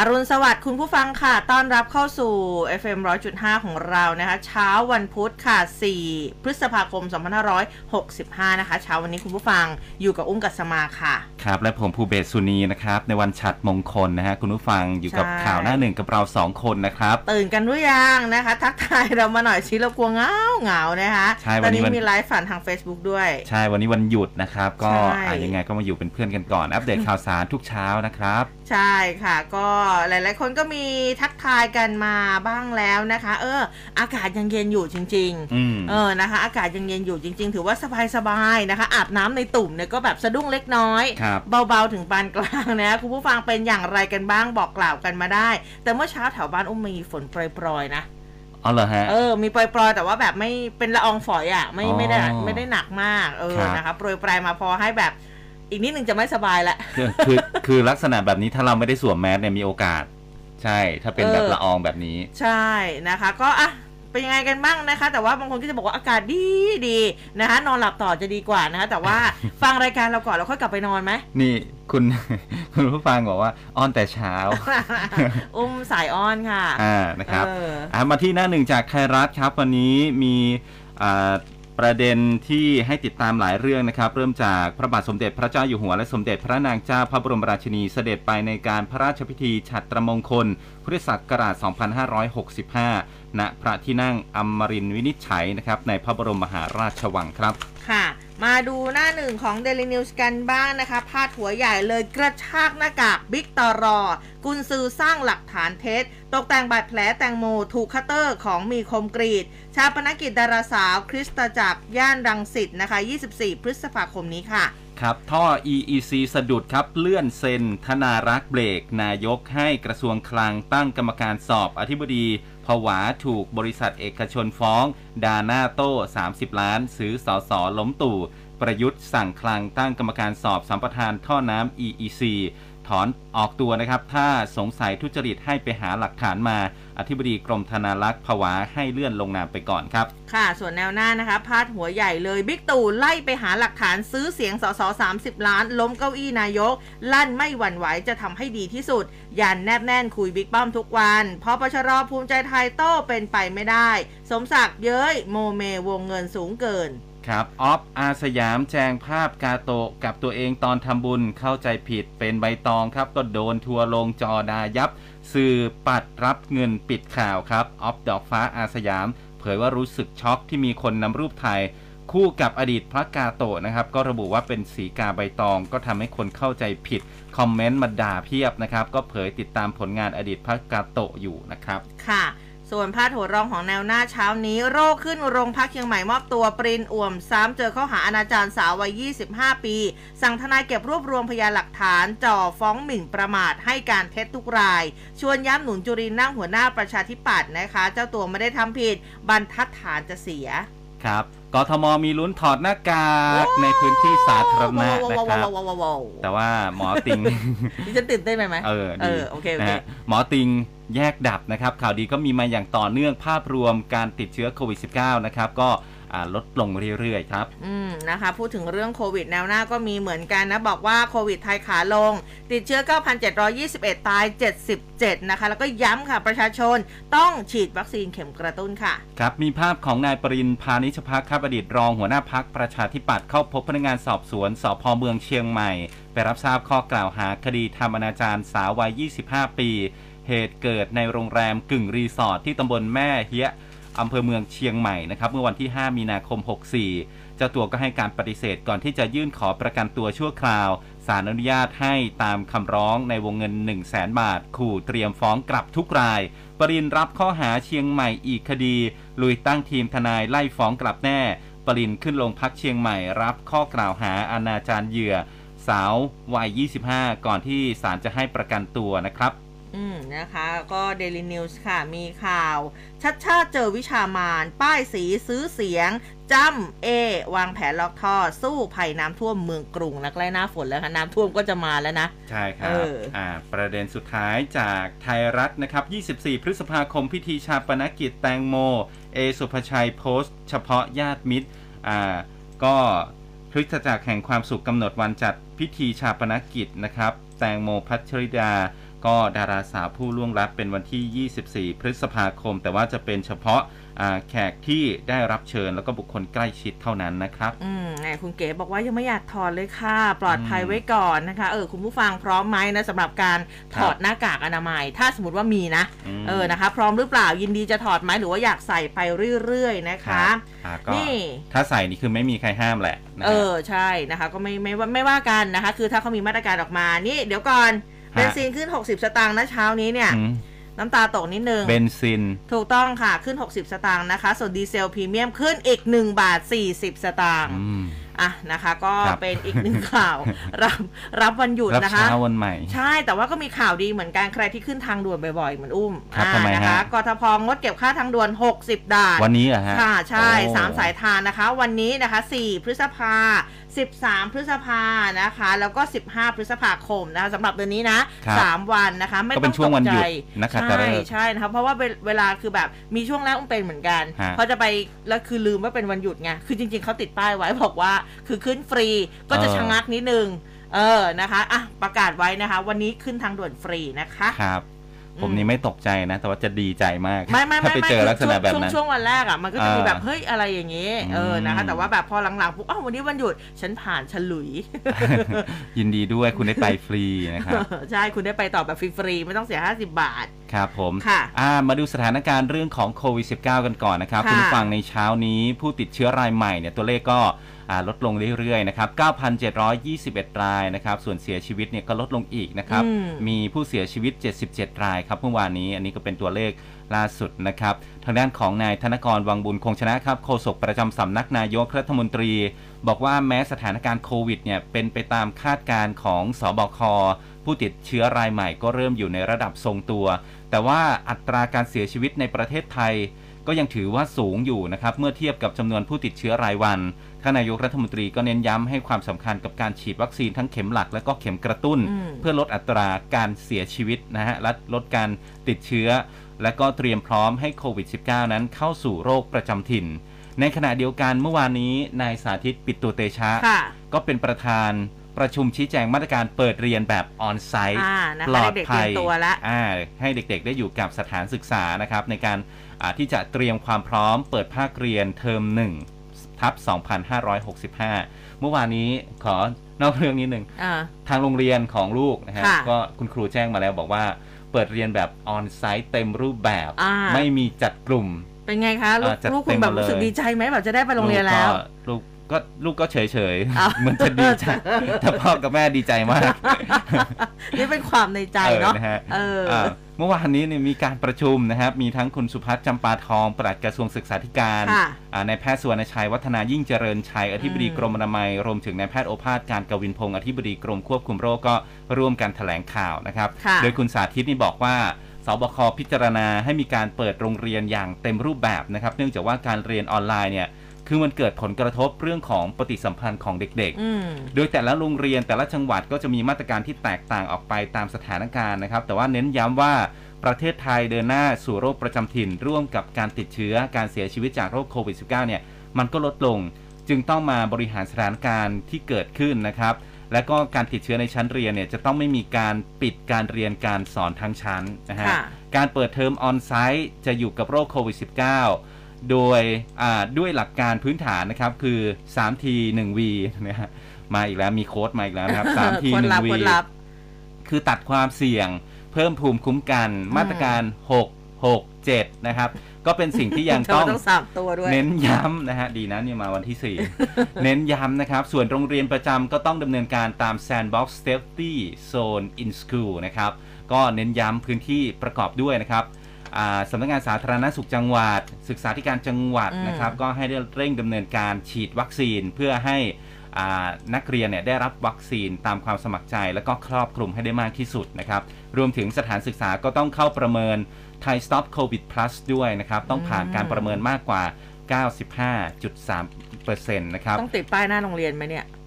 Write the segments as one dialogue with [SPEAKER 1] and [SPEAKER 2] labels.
[SPEAKER 1] อรุณสวัสดิ์คุณผู้ฟังค่ะ ต้อนรับเข้าสู่ FM 100.5 ของเรานะคะ เช้าวันพุธค่ะ 4 พฤษภาคม 2565 นะคะ เช้าวันนี้คุณผู้ฟังอยู่กับอุ้มกัสมาค่ะ
[SPEAKER 2] ครับ และผมภูเบศสุนีนะครับ ในวันฉัดมงคลนะฮะ คุณผู้ฟังอยู่กับ
[SPEAKER 1] ใช่
[SPEAKER 2] ข่าวหน้าหนึ่งกับเราสองคนนะครับ
[SPEAKER 1] ตื่นกันหรือยังนะคะ ทักทายเรามาหน่อยชิเรากลัวเหงาเหงานะคะ
[SPEAKER 2] ใช่
[SPEAKER 1] ต
[SPEAKER 2] วั
[SPEAKER 1] อน
[SPEAKER 2] นนี้
[SPEAKER 1] นี้
[SPEAKER 2] วัน
[SPEAKER 1] มีไลฟ์ฝันทาง Facebook ด้วย
[SPEAKER 2] ใช่วันนี้วันหยุดนะครับ ก็
[SPEAKER 1] ใช่
[SPEAKER 2] อะยังไงก็มาอยู่เป็นเพื่อนกันก่อน อัปเดตข่าวสารทุกเช้านะครับ
[SPEAKER 1] ใช่ค่ะก็หลายๆ คนก็มีทักทายกันมาบ้างแล้วนะคะ เออ อากาศยังเย็นอยู่จริงๆ
[SPEAKER 2] อืม
[SPEAKER 1] เออนะคะ อากาศยังเย็นอยู่จริง ๆ ถือว่าสบายๆนะคะ อาบน้ำในตุ่มเนี่ยก็แบบสะดุ้งเล็กน้อย
[SPEAKER 2] ครับ
[SPEAKER 1] เบาๆถึงปานกลางนะคุณผู้ฟังเป็นอย่างไรกันบ้างบอกกล่าวกันมาได้ แต่เมื่อเช้าแถวบ้านอุ้มมีฝนโปรยๆนะ
[SPEAKER 2] อ๋อเหรอฮะ
[SPEAKER 1] เออ มีโปรยๆ แต่ว่าแบบไม่เป็นละอองฝอยอะ่ะ ไม่
[SPEAKER 2] อ๋อ
[SPEAKER 1] ไม่ได้ไม่ได้หนักมาก เออ
[SPEAKER 2] ครับ
[SPEAKER 1] นะคะ โปรยปลายมาพอให้แบบ อีกนิดนึงจะไม่สบายละ
[SPEAKER 2] คือคือคือลักษณะแบบนี้ถ้าเราไม่ได้สวมแมสเนี่ยมีโอกาส ใช่ ถ้าเป็น
[SPEAKER 1] เออ
[SPEAKER 2] แบบละอองแบบนี้
[SPEAKER 1] ใช่นะคะ ก็อะเป็นยังไงกันบ้างนะคะ แต่ว่าบางคนก็จะบอกว่าอากาศดีดีนะคะ นอนหลับต่อจะดีกว่านะคะ แต่ว่าฟังรายการเราก่อนแล้วค่อยกลับไปนอนไหม
[SPEAKER 2] นี่คุณคุณผู้ฟังบอกว่าอ้อนแต่เช้า
[SPEAKER 1] อุ้มสายอ้อนค่ะ
[SPEAKER 2] อ่านะครับ
[SPEAKER 1] เออ
[SPEAKER 2] อะมาที่หน้าหนึ่งจากไทยรัฐครับ วันนี้มีอ่า ประเด็นที่ให้ติดตามหลายเรื่องนะครับ เริ่มจากพระบาทสมเด็จพระเจ้าอยู่หัวและสมเด็จพระนางเจ้าพระบรมราชินีเสด็จไปในการพระราชพิธีฉัตรมงคล พุทธศักราช 2565 ณ พระที่นั่งอมรินทร์วินิจฉัยนะครับในพระบรมมหาราชวังครับ
[SPEAKER 1] ค่ะ มาดูหน้าหนึ่งของ Daily News กันบ้างนะคะ พาดหัวใหญ่เลยกระชากหน้ากากบิ๊กตอรอ กุนซือสร้างหลักฐานเท็จ ตกแต่งบาดแผลแตงโมถูกคัตเตอร์ของมีคมกรีด ฌาปนกิจดาราสาวคริสตจักรย่านรังสิตนะคะ 24 พฤษภาคมนี้ค่ะ
[SPEAKER 2] ครับ ท่อ EEC สะดุดครับ เลื่อนเซ็น ธนารักษ์เบรก นายกฯ ให้กระทรวงคลังตั้งกรรมการสอบอธิบดี ผวาถูกบริษัทเอกชนฟ้อง ดาหน้าโต้ 30 ล้าน ซื้อสอสอล้มตู่ ประยุทธ์สั่งคลังตั้งกรรมการสอบสัมปทานท่อน้ำ EEC ถอนออกตัวนะครับ ถ้าสงสัยทุจริตให้ไปหาหลักฐานมา อธิบดีกรมธนารักษ์ผวาให้เลื่อนลงนามไปก่อนครับ
[SPEAKER 1] ค่ะ ส่วนแนวหน้านะคะ พาดหัวใหญ่เลย บิ๊กตู่ไล่ไปหาหลักฐานซื้อเสียงสส30 ล้าน ล้มเก้าอี้นายก ลั่นไม่หวั่นไหวจะทำให้ดีที่สุด ยันแนบแน่นคุยบิ๊กป้อมทุกวันพอปชรภูมิใจไทยโต้เป็นไปไม่ได้ สมศักดิ์เย้ยโมเมวงเงินสูงเกิน
[SPEAKER 2] ครับออฟอาร์สยามแจงภาพกาโตะกับตัวเองตอนทำบุญเข้าใจผิดเป็นใบตองครับ ก็โดนทัวร์ลงจอดายับ สื่อปัดรับเงินปิดข่าวครับออฟดอกฟ้าอาร์สยาม เผยว่ารู้สึกช็อกที่มีคนนำรูปถ่ายคู่กับอดีตพระกาโตะนะครับ ก็ระบุว่าเป็นสีกาใบตอง ก็ทำให้คนเข้าใจผิด คอมเมนต์มาด่าเพียบนะครับ ก็เผยติดตามผลงานอดีตพระกาโตะอยู่นะครับ
[SPEAKER 1] ค่ะ ส่วนพาดหัวรองของแนวหน้าเช้านี้โรคขึ้นโรงพักเชียงใหม่มอบตัวปรินอ่วมซ้ำเจอข้อหาอนาจารสาววัย 25 ปี สั่งทนายเก็บรวบรวมพยานหลักฐาน จ่อฟ้องหมิ่นประมาทให้การเท็จทุกราย ชวนย้ำหนุนจุรินนั่งหัวหน้าประชาธิปัตย์นะคะ เจ้าตัวไม่ได้ทำผิดบรรทัดฐานจะเสีย
[SPEAKER 2] ครับ กทมมีลุ้นถอดหน้ากากในพื้นที่สาธารณะนะครับ
[SPEAKER 1] ว้าวว้าวว้าวว้าว
[SPEAKER 2] แต่ว่าหมอติง
[SPEAKER 1] ดิฉันตื่นเต้นไปไหม
[SPEAKER 2] เออ
[SPEAKER 1] เอ
[SPEAKER 2] ดี
[SPEAKER 1] อโอเคโอ
[SPEAKER 2] นะ
[SPEAKER 1] เค
[SPEAKER 2] ฮะหมอติงแยกดับนะครับ ข่าวดีก็มีมาอย่างต่อเนื่องภาพรวมการติดเชื้อโควิด -19 นะครับก็อ่า ลดลงเรื่อยๆครับ
[SPEAKER 1] อืมนะคะพูดถึงเรื่องโควิดแนวหน้าก็มีเหมือนกันนะบอกว่าโควิดไทยขาลง ติดเชื้อ 9,721 ตาย 77 นะคะ แล้วก็ย้ำค่ะประชาชนต้องฉีดวัคซีนเข็มกระตุ้นค่ะ
[SPEAKER 2] ครับ มีภาพของนายปรินพานิชพักครับอดีตรองหัวหน้าพักประชาธิปัตย์เข้าพบพนักงานสอบสวนสพเมืองเชียงใหม่ ไปรับทราบข้อกล่าวหาคดีทำอนาจารสาววัย 25 ปี เหตุเกิดในโรงแรมกึ่งรีสอร์ทที่ตำบลแม่เฮีย อำเภอเมืองเชียงใหม่นะครับเมื่อวันที่ 5 มีนาคม 64 เจ้าตัวก็ให้การปฏิเสธก่อนที่จะยื่นขอประกันตัวชั่วคราวศาลอนุญาตให้ตามคำร้องในวงเงิน 1 0 0 0 0แบาท ขู่เตรียมฟ้องกลับทุกราย ปรินรับข้อหาเชียงใหม่อีกคดี ลุยตั้งทีมทนายไล่ฟ้องกลับแน่ ปรินขึ้นลงพักเชียงใหม่รับข้อกล่าวหาอนาจารเหยื่อ สาววัย 25 ก่อนที่ศาลจะให้ประกันตัวนะครับ
[SPEAKER 1] อืมนะคะก็ Daily News ค่ะ มีข่าว ชัดชาติเจอวิชามาน ป้ายสีซื้อเสียงจ้ำเอ วางแผนล็อกท่อ สู้ภัยน้ำท่วมเมืองกรุงและใกล้หน้าฝนแล้วค่ะ น้ำท่วมก็จะมาแล้วนะ
[SPEAKER 2] ใช่ครั
[SPEAKER 1] เอบออ่
[SPEAKER 2] อ่าประเด็นสุดท้ายจากไทยรัฐนะครับ 24 พฤษภาคมพิธีชาปนกิจแตงโม เอสุภชัยโพสต์ เฉพาะญาติมิตรอ่าก็คริสตจักรแห่งความสุขกำหนดวันจัดพิธีชาปนกิจนะครับ แตงโมพัชริดา ก็ดาราสาวผู้ล่วงลับเป็นวันที่ 24 พฤษภาคม แต่ว่าจะเป็นเฉพาะอ่าแขกที่ได้รับเชิญแล้วก็บุคคลใกล้ชิดเท่านั้นนะครับ
[SPEAKER 1] อืมไงคุณเก๋บอกว่ายังไม่อยากถอดเลยค่ะ ปลอดภัย
[SPEAKER 2] อืม
[SPEAKER 1] ไว้ก่อนนะคะ เออคุณผู้ฟังพร้อมไหมนะสำหรับการถอดหน้ากากอนามัย ถ้าสมมติว่ามีนะ
[SPEAKER 2] ม
[SPEAKER 1] เออนะคะ พร้อมหรือเปล่ายินดีจะถอดไหมหรือว่าอยากใส่ไปเรื่อยๆนะคะ
[SPEAKER 2] อ่าก็
[SPEAKER 1] นี่
[SPEAKER 2] ถ้าใส่นี่คือไม่มีใครห้ามแหละนะฮะ
[SPEAKER 1] เออใช่นะคะ ก็ไม่ไม่ว่าไม่ว่ากันนะคะ คือถ้าเขามีมาตรการออกมานี่เดี๋ยวก่อน
[SPEAKER 2] ฮะ
[SPEAKER 1] เบนซินขึ้น 60 สตางค์นะเช้านี้เนี่ย
[SPEAKER 2] อืม
[SPEAKER 1] น้ำตาตกนิดนึง
[SPEAKER 2] เบนซิน
[SPEAKER 1] ถูกต้องค่ะขึ้น 60 สตางค์นะคะ ส่วนดีเซลพรีเมียมขึ้นอีก 1 บาท 40 สตางค์
[SPEAKER 2] อืม
[SPEAKER 1] อะนะคะ ก็
[SPEAKER 2] ครับ
[SPEAKER 1] เป็นอีกหนึ่งข่าว รับรับวันหยุด
[SPEAKER 2] รับ
[SPEAKER 1] นะคะ
[SPEAKER 2] เช้าวันใหม่
[SPEAKER 1] ใช่แต่ว่าก็มีข่าวดีเหมือนกันใครที่ขึ้นทางด่วนบ่อยๆเหมือนอุ้ม
[SPEAKER 2] ครับ
[SPEAKER 1] อ่า
[SPEAKER 2] ทำไมฮะ
[SPEAKER 1] นะคะกทพงดเก็บค่าทางด่วน 60 ด่าน
[SPEAKER 2] วันนี้เหรอฮะ
[SPEAKER 1] ค่ะ ใช่
[SPEAKER 2] โอ้
[SPEAKER 1] สามสายทานนะคะ วันนี้นะคะ 4 พฤษภา 13 พฤษภานะคะ แล้วก็ 15 พฤษภาคมนะคะสำหรับเดือนนี้นะ ครับสามวันนะคะ ไม่
[SPEAKER 2] ก็
[SPEAKER 1] ต้
[SPEAKER 2] เป็
[SPEAKER 1] อนง
[SPEAKER 2] ช่วงวันหยุด
[SPEAKER 1] ตกใจ
[SPEAKER 2] นะครับ
[SPEAKER 1] ใช่
[SPEAKER 2] ฤกษ์
[SPEAKER 1] ใช่นะคะเพราะว่าเวเวลาคือแบบมีช่วงแรกอุ้มเป็นเหมือนกัน
[SPEAKER 2] ฮะ
[SPEAKER 1] พอจะไปแล้วคือลืมว่าเป็นวันหยุดไงคือจริงๆเขาติดป้ายไว้บอกว่าคือขึ้นฟรี ก็จะ
[SPEAKER 2] เออ
[SPEAKER 1] ชะงักนิดนึง เออ นะคะ อะ ประกาศไว้นะคะ วันนี้ขึ้นทางด่วนฟรีนะคะ
[SPEAKER 2] ครับผม
[SPEAKER 1] อืม
[SPEAKER 2] นี่ไม่ตกใจนะ แต่ว่าจะดีใจมาก
[SPEAKER 1] ไม่ไม่
[SPEAKER 2] ถ้า
[SPEAKER 1] ไม่
[SPEAKER 2] ไป
[SPEAKER 1] ไม่
[SPEAKER 2] เจอ
[SPEAKER 1] คือ
[SPEAKER 2] ลักษณะแบบ
[SPEAKER 1] ช่วง
[SPEAKER 2] นั้น
[SPEAKER 1] ช่วงวันแรกอะมันก็จะมี
[SPEAKER 2] อ่า
[SPEAKER 1] แบบเฮ้ยอะไรอย่างงี้เออนะคะ
[SPEAKER 2] อืม
[SPEAKER 1] แต่ว่าแบบพอหลังๆปุ๊บอ้าววันนี้วันหยุดฉันผ่านฉลุย
[SPEAKER 2] ยินดีด้วยคุณได้ไปฟรีนะครับ
[SPEAKER 1] ใช่คุณได้ไปต่อแบบฟรีๆไม่ต้องเสีย 50 บาท
[SPEAKER 2] ครับผม
[SPEAKER 1] ค่ะ
[SPEAKER 2] อ่ามาดูสถานการณ์เรื่องของโควิด -19 กันก่อนนะครับ
[SPEAKER 1] ค่ะ
[SPEAKER 2] คุณผู้ฟังในเช้านี้ผู้ติดเชื้อรายใหม่เนี่ยตัวเลขก็อ่า ลดลงเรื่อยๆนะครับ9,721 รายนะครับส่วนเสียชีวิตเนี่ยก็ลดลงอีกนะครับ
[SPEAKER 1] อืม
[SPEAKER 2] มีผู้เสียชีวิต 77 รายครับเมื่อวานนี้อันนี้ก็เป็นตัวเลขล่าสุดนะครับทางด้านของนายธนกรวังบุญคงชนะครับโฆษกประจำสำนักนายกรัฐมนตรี บอกว่าแม้สถานการณ์โควิดเนี่ยเป็นไปตามคาดการณ์ของสบคผู้ติดเชื้อรายใหม่ก็เริ่มอยู่ในระดับทรงตัว แต่ว่าอัตราการเสียชีวิตในประเทศไทย ก็ยังถือว่าสูงอยู่นะครับเมื่อเทียบกับจำนวนผู้ติดเชื้อรายวัน ท่านนายกรัฐมนตรีก็เน้นย้ำให้ความสำคัญกับการฉีดวัคซีนทั้งเข็มหลักและก็เข็มกระตุ้น
[SPEAKER 1] อืม
[SPEAKER 2] เพื่อลดอัตราการเสียชีวิตนะฮะและลดการติดเชื้อ และก็เตรียมพร้อมให้โควิด -19 นั้นเข้าสู่โรคประจำถิ่น ในขณะเดียวกันเมื่อวานนี้นายสาธิตปิตุเตชะ
[SPEAKER 1] ค่ะ
[SPEAKER 2] ก็เป็นประธานประชุมชี้แจงมาตรการเปิดเรียนแบบออนไซต์
[SPEAKER 1] อ่านะคะ
[SPEAKER 2] ปลอด
[SPEAKER 1] เด็กๆ
[SPEAKER 2] ภัย
[SPEAKER 1] เตรียมตัวละ
[SPEAKER 2] อ่าให้เด็กๆ ได้อยู่กับสถานศึกษานะครับในการอ่าที่จะเตรียมความพร้อมเปิดภาคเรียนเทอม1 ทับ2565 เมื่อวานนี้ขอนอกเรื่องนิดหนึ่ง
[SPEAKER 1] อ่า
[SPEAKER 2] ทางโรงเรียนของลูกนะฮะ
[SPEAKER 1] ค่ะ
[SPEAKER 2] ก็คุณครูแจ้งมาแล้วบอกว่าเปิดเรียนแบบออนไซต์เต็มรูปแบบ
[SPEAKER 1] อ่า
[SPEAKER 2] ไม่มีจัดกลุ่ม
[SPEAKER 1] เป็นไงคะ ลูก
[SPEAKER 2] อ่าจัด
[SPEAKER 1] ลูกคุณแบบ
[SPEAKER 2] เต็มหมดเลย
[SPEAKER 1] รู้สึกดีใจไหมแบบจะได้ไปโรงเรียนแล้ว
[SPEAKER 2] ลูกก็ลูกก็ลูกก็เฉยเฉยๆ
[SPEAKER 1] อ้าว
[SPEAKER 2] เหมือนจะดีใจแต่พ่อกับแม่ดีใจมาก
[SPEAKER 1] นี่เป็นความในใจเนาะ
[SPEAKER 2] ออฮะ
[SPEAKER 1] เออา
[SPEAKER 2] เมื่อวานนี้เนี่ยมีการประชุมนะครับ มีทั้งคุณสุพัฒน์จำปาทองปลัดกระทรวงศึกษาธิการ
[SPEAKER 1] ค่ะ
[SPEAKER 2] อ่านายแพทย์สุวรรณชัยวัฒนายิ่งเจริญชัยอธิบดี
[SPEAKER 1] อืม
[SPEAKER 2] กรมอนามัยรวมถึงนายแพทย์โอภาสการกวินพงศ์อธิบดีกรมควบคุมโรคก็ร่วมกันแถลงข่าวนะครับ
[SPEAKER 1] ค่ะ
[SPEAKER 2] โดยคุณสาธิตนี่บอกว่าสบคพิจารณาให้มีการเปิดโรงเรียนอย่างเต็มรูปแบบนะครับ เนื่องจากว่าการเรียนออนไลน์เนี่ย คือมันเกิดผลกระทบเรื่องของปฏิสัมพันธ์ของเด็กๆ
[SPEAKER 1] อืม
[SPEAKER 2] โดยแต่ละโรงเรียนแต่ละจังหวัดก็จะมีมาตรการที่แตกต่างออกไปตามสถานการณ์นะครับ แต่ว่าเน้นย้ำว่าประเทศไทยเดินหน้าสู่โรคประจำถิ่น ร่วมกับการติดเชื้อการเสียชีวิตจากโรคโควิด -19 เนี่ยมันก็ลดลง จึงต้องมาบริหารสถานการณ์ที่เกิดขึ้นนะครับ และก็การติดเชื้อในชั้นเรียนเนี่ยจะต้องไม่มีการปิดการเรียนการสอนทั้งชั้นนะฮะ
[SPEAKER 1] ค่ะ
[SPEAKER 2] การเปิดเทอมออนไซต์จะอยู่กับโรคโควิด -19 โดยอ่าด้วยหลักการพื้นฐานนะครับคือ 3T 1V นะฮะมาอีกแล้วมีโค้ดมาอีกแล้วนะครับ 3T
[SPEAKER 1] คนรับ
[SPEAKER 2] 1V
[SPEAKER 1] คนรับ
[SPEAKER 2] คือตัดความเสี่ยงเพิ่มภูมิคุ้มกันมาตรการ 6 6 7 นะครับ ก็เป็นสิ่งที่ยัง
[SPEAKER 1] เธอ
[SPEAKER 2] ต้อง
[SPEAKER 1] ต้องสามตัวด้วย
[SPEAKER 2] เน้นย้ำนะฮะดีนะเนี่ยมาวันที่ 4 เน้นย้ำนะครับ ส่วนโรงเรียนประจำก็ต้องดำเนินการตาม Sandbox Safety Zone in School นะครับ ก็เน้นย้ำพื้นที่ประกอบด้วยนะครับอ่า สำนักงานสาธารณสุขจังหวัด ศึกษาธิการจังหวัด
[SPEAKER 1] อืม
[SPEAKER 2] นะครับ ก็ให้ได้เร่งดำเนินการฉีดวัคซีนเพื่อให้อ่านักเรียนเนี่ยได้รับวัคซีนตามความสมัครใจ แล้วก็ครอบคลุมให้ได้มากที่สุดนะครับ รวมถึงสถานศึกษาก็ต้องเข้าประเมิน Thai Stop COVID Plus ด้วยนะครับ ต้องผ่านการประเมินมากกว่า 95.3 30%นะครับ
[SPEAKER 1] ต้องติดป้ายหน้าโรงเรียนไหมเนี่ยเออ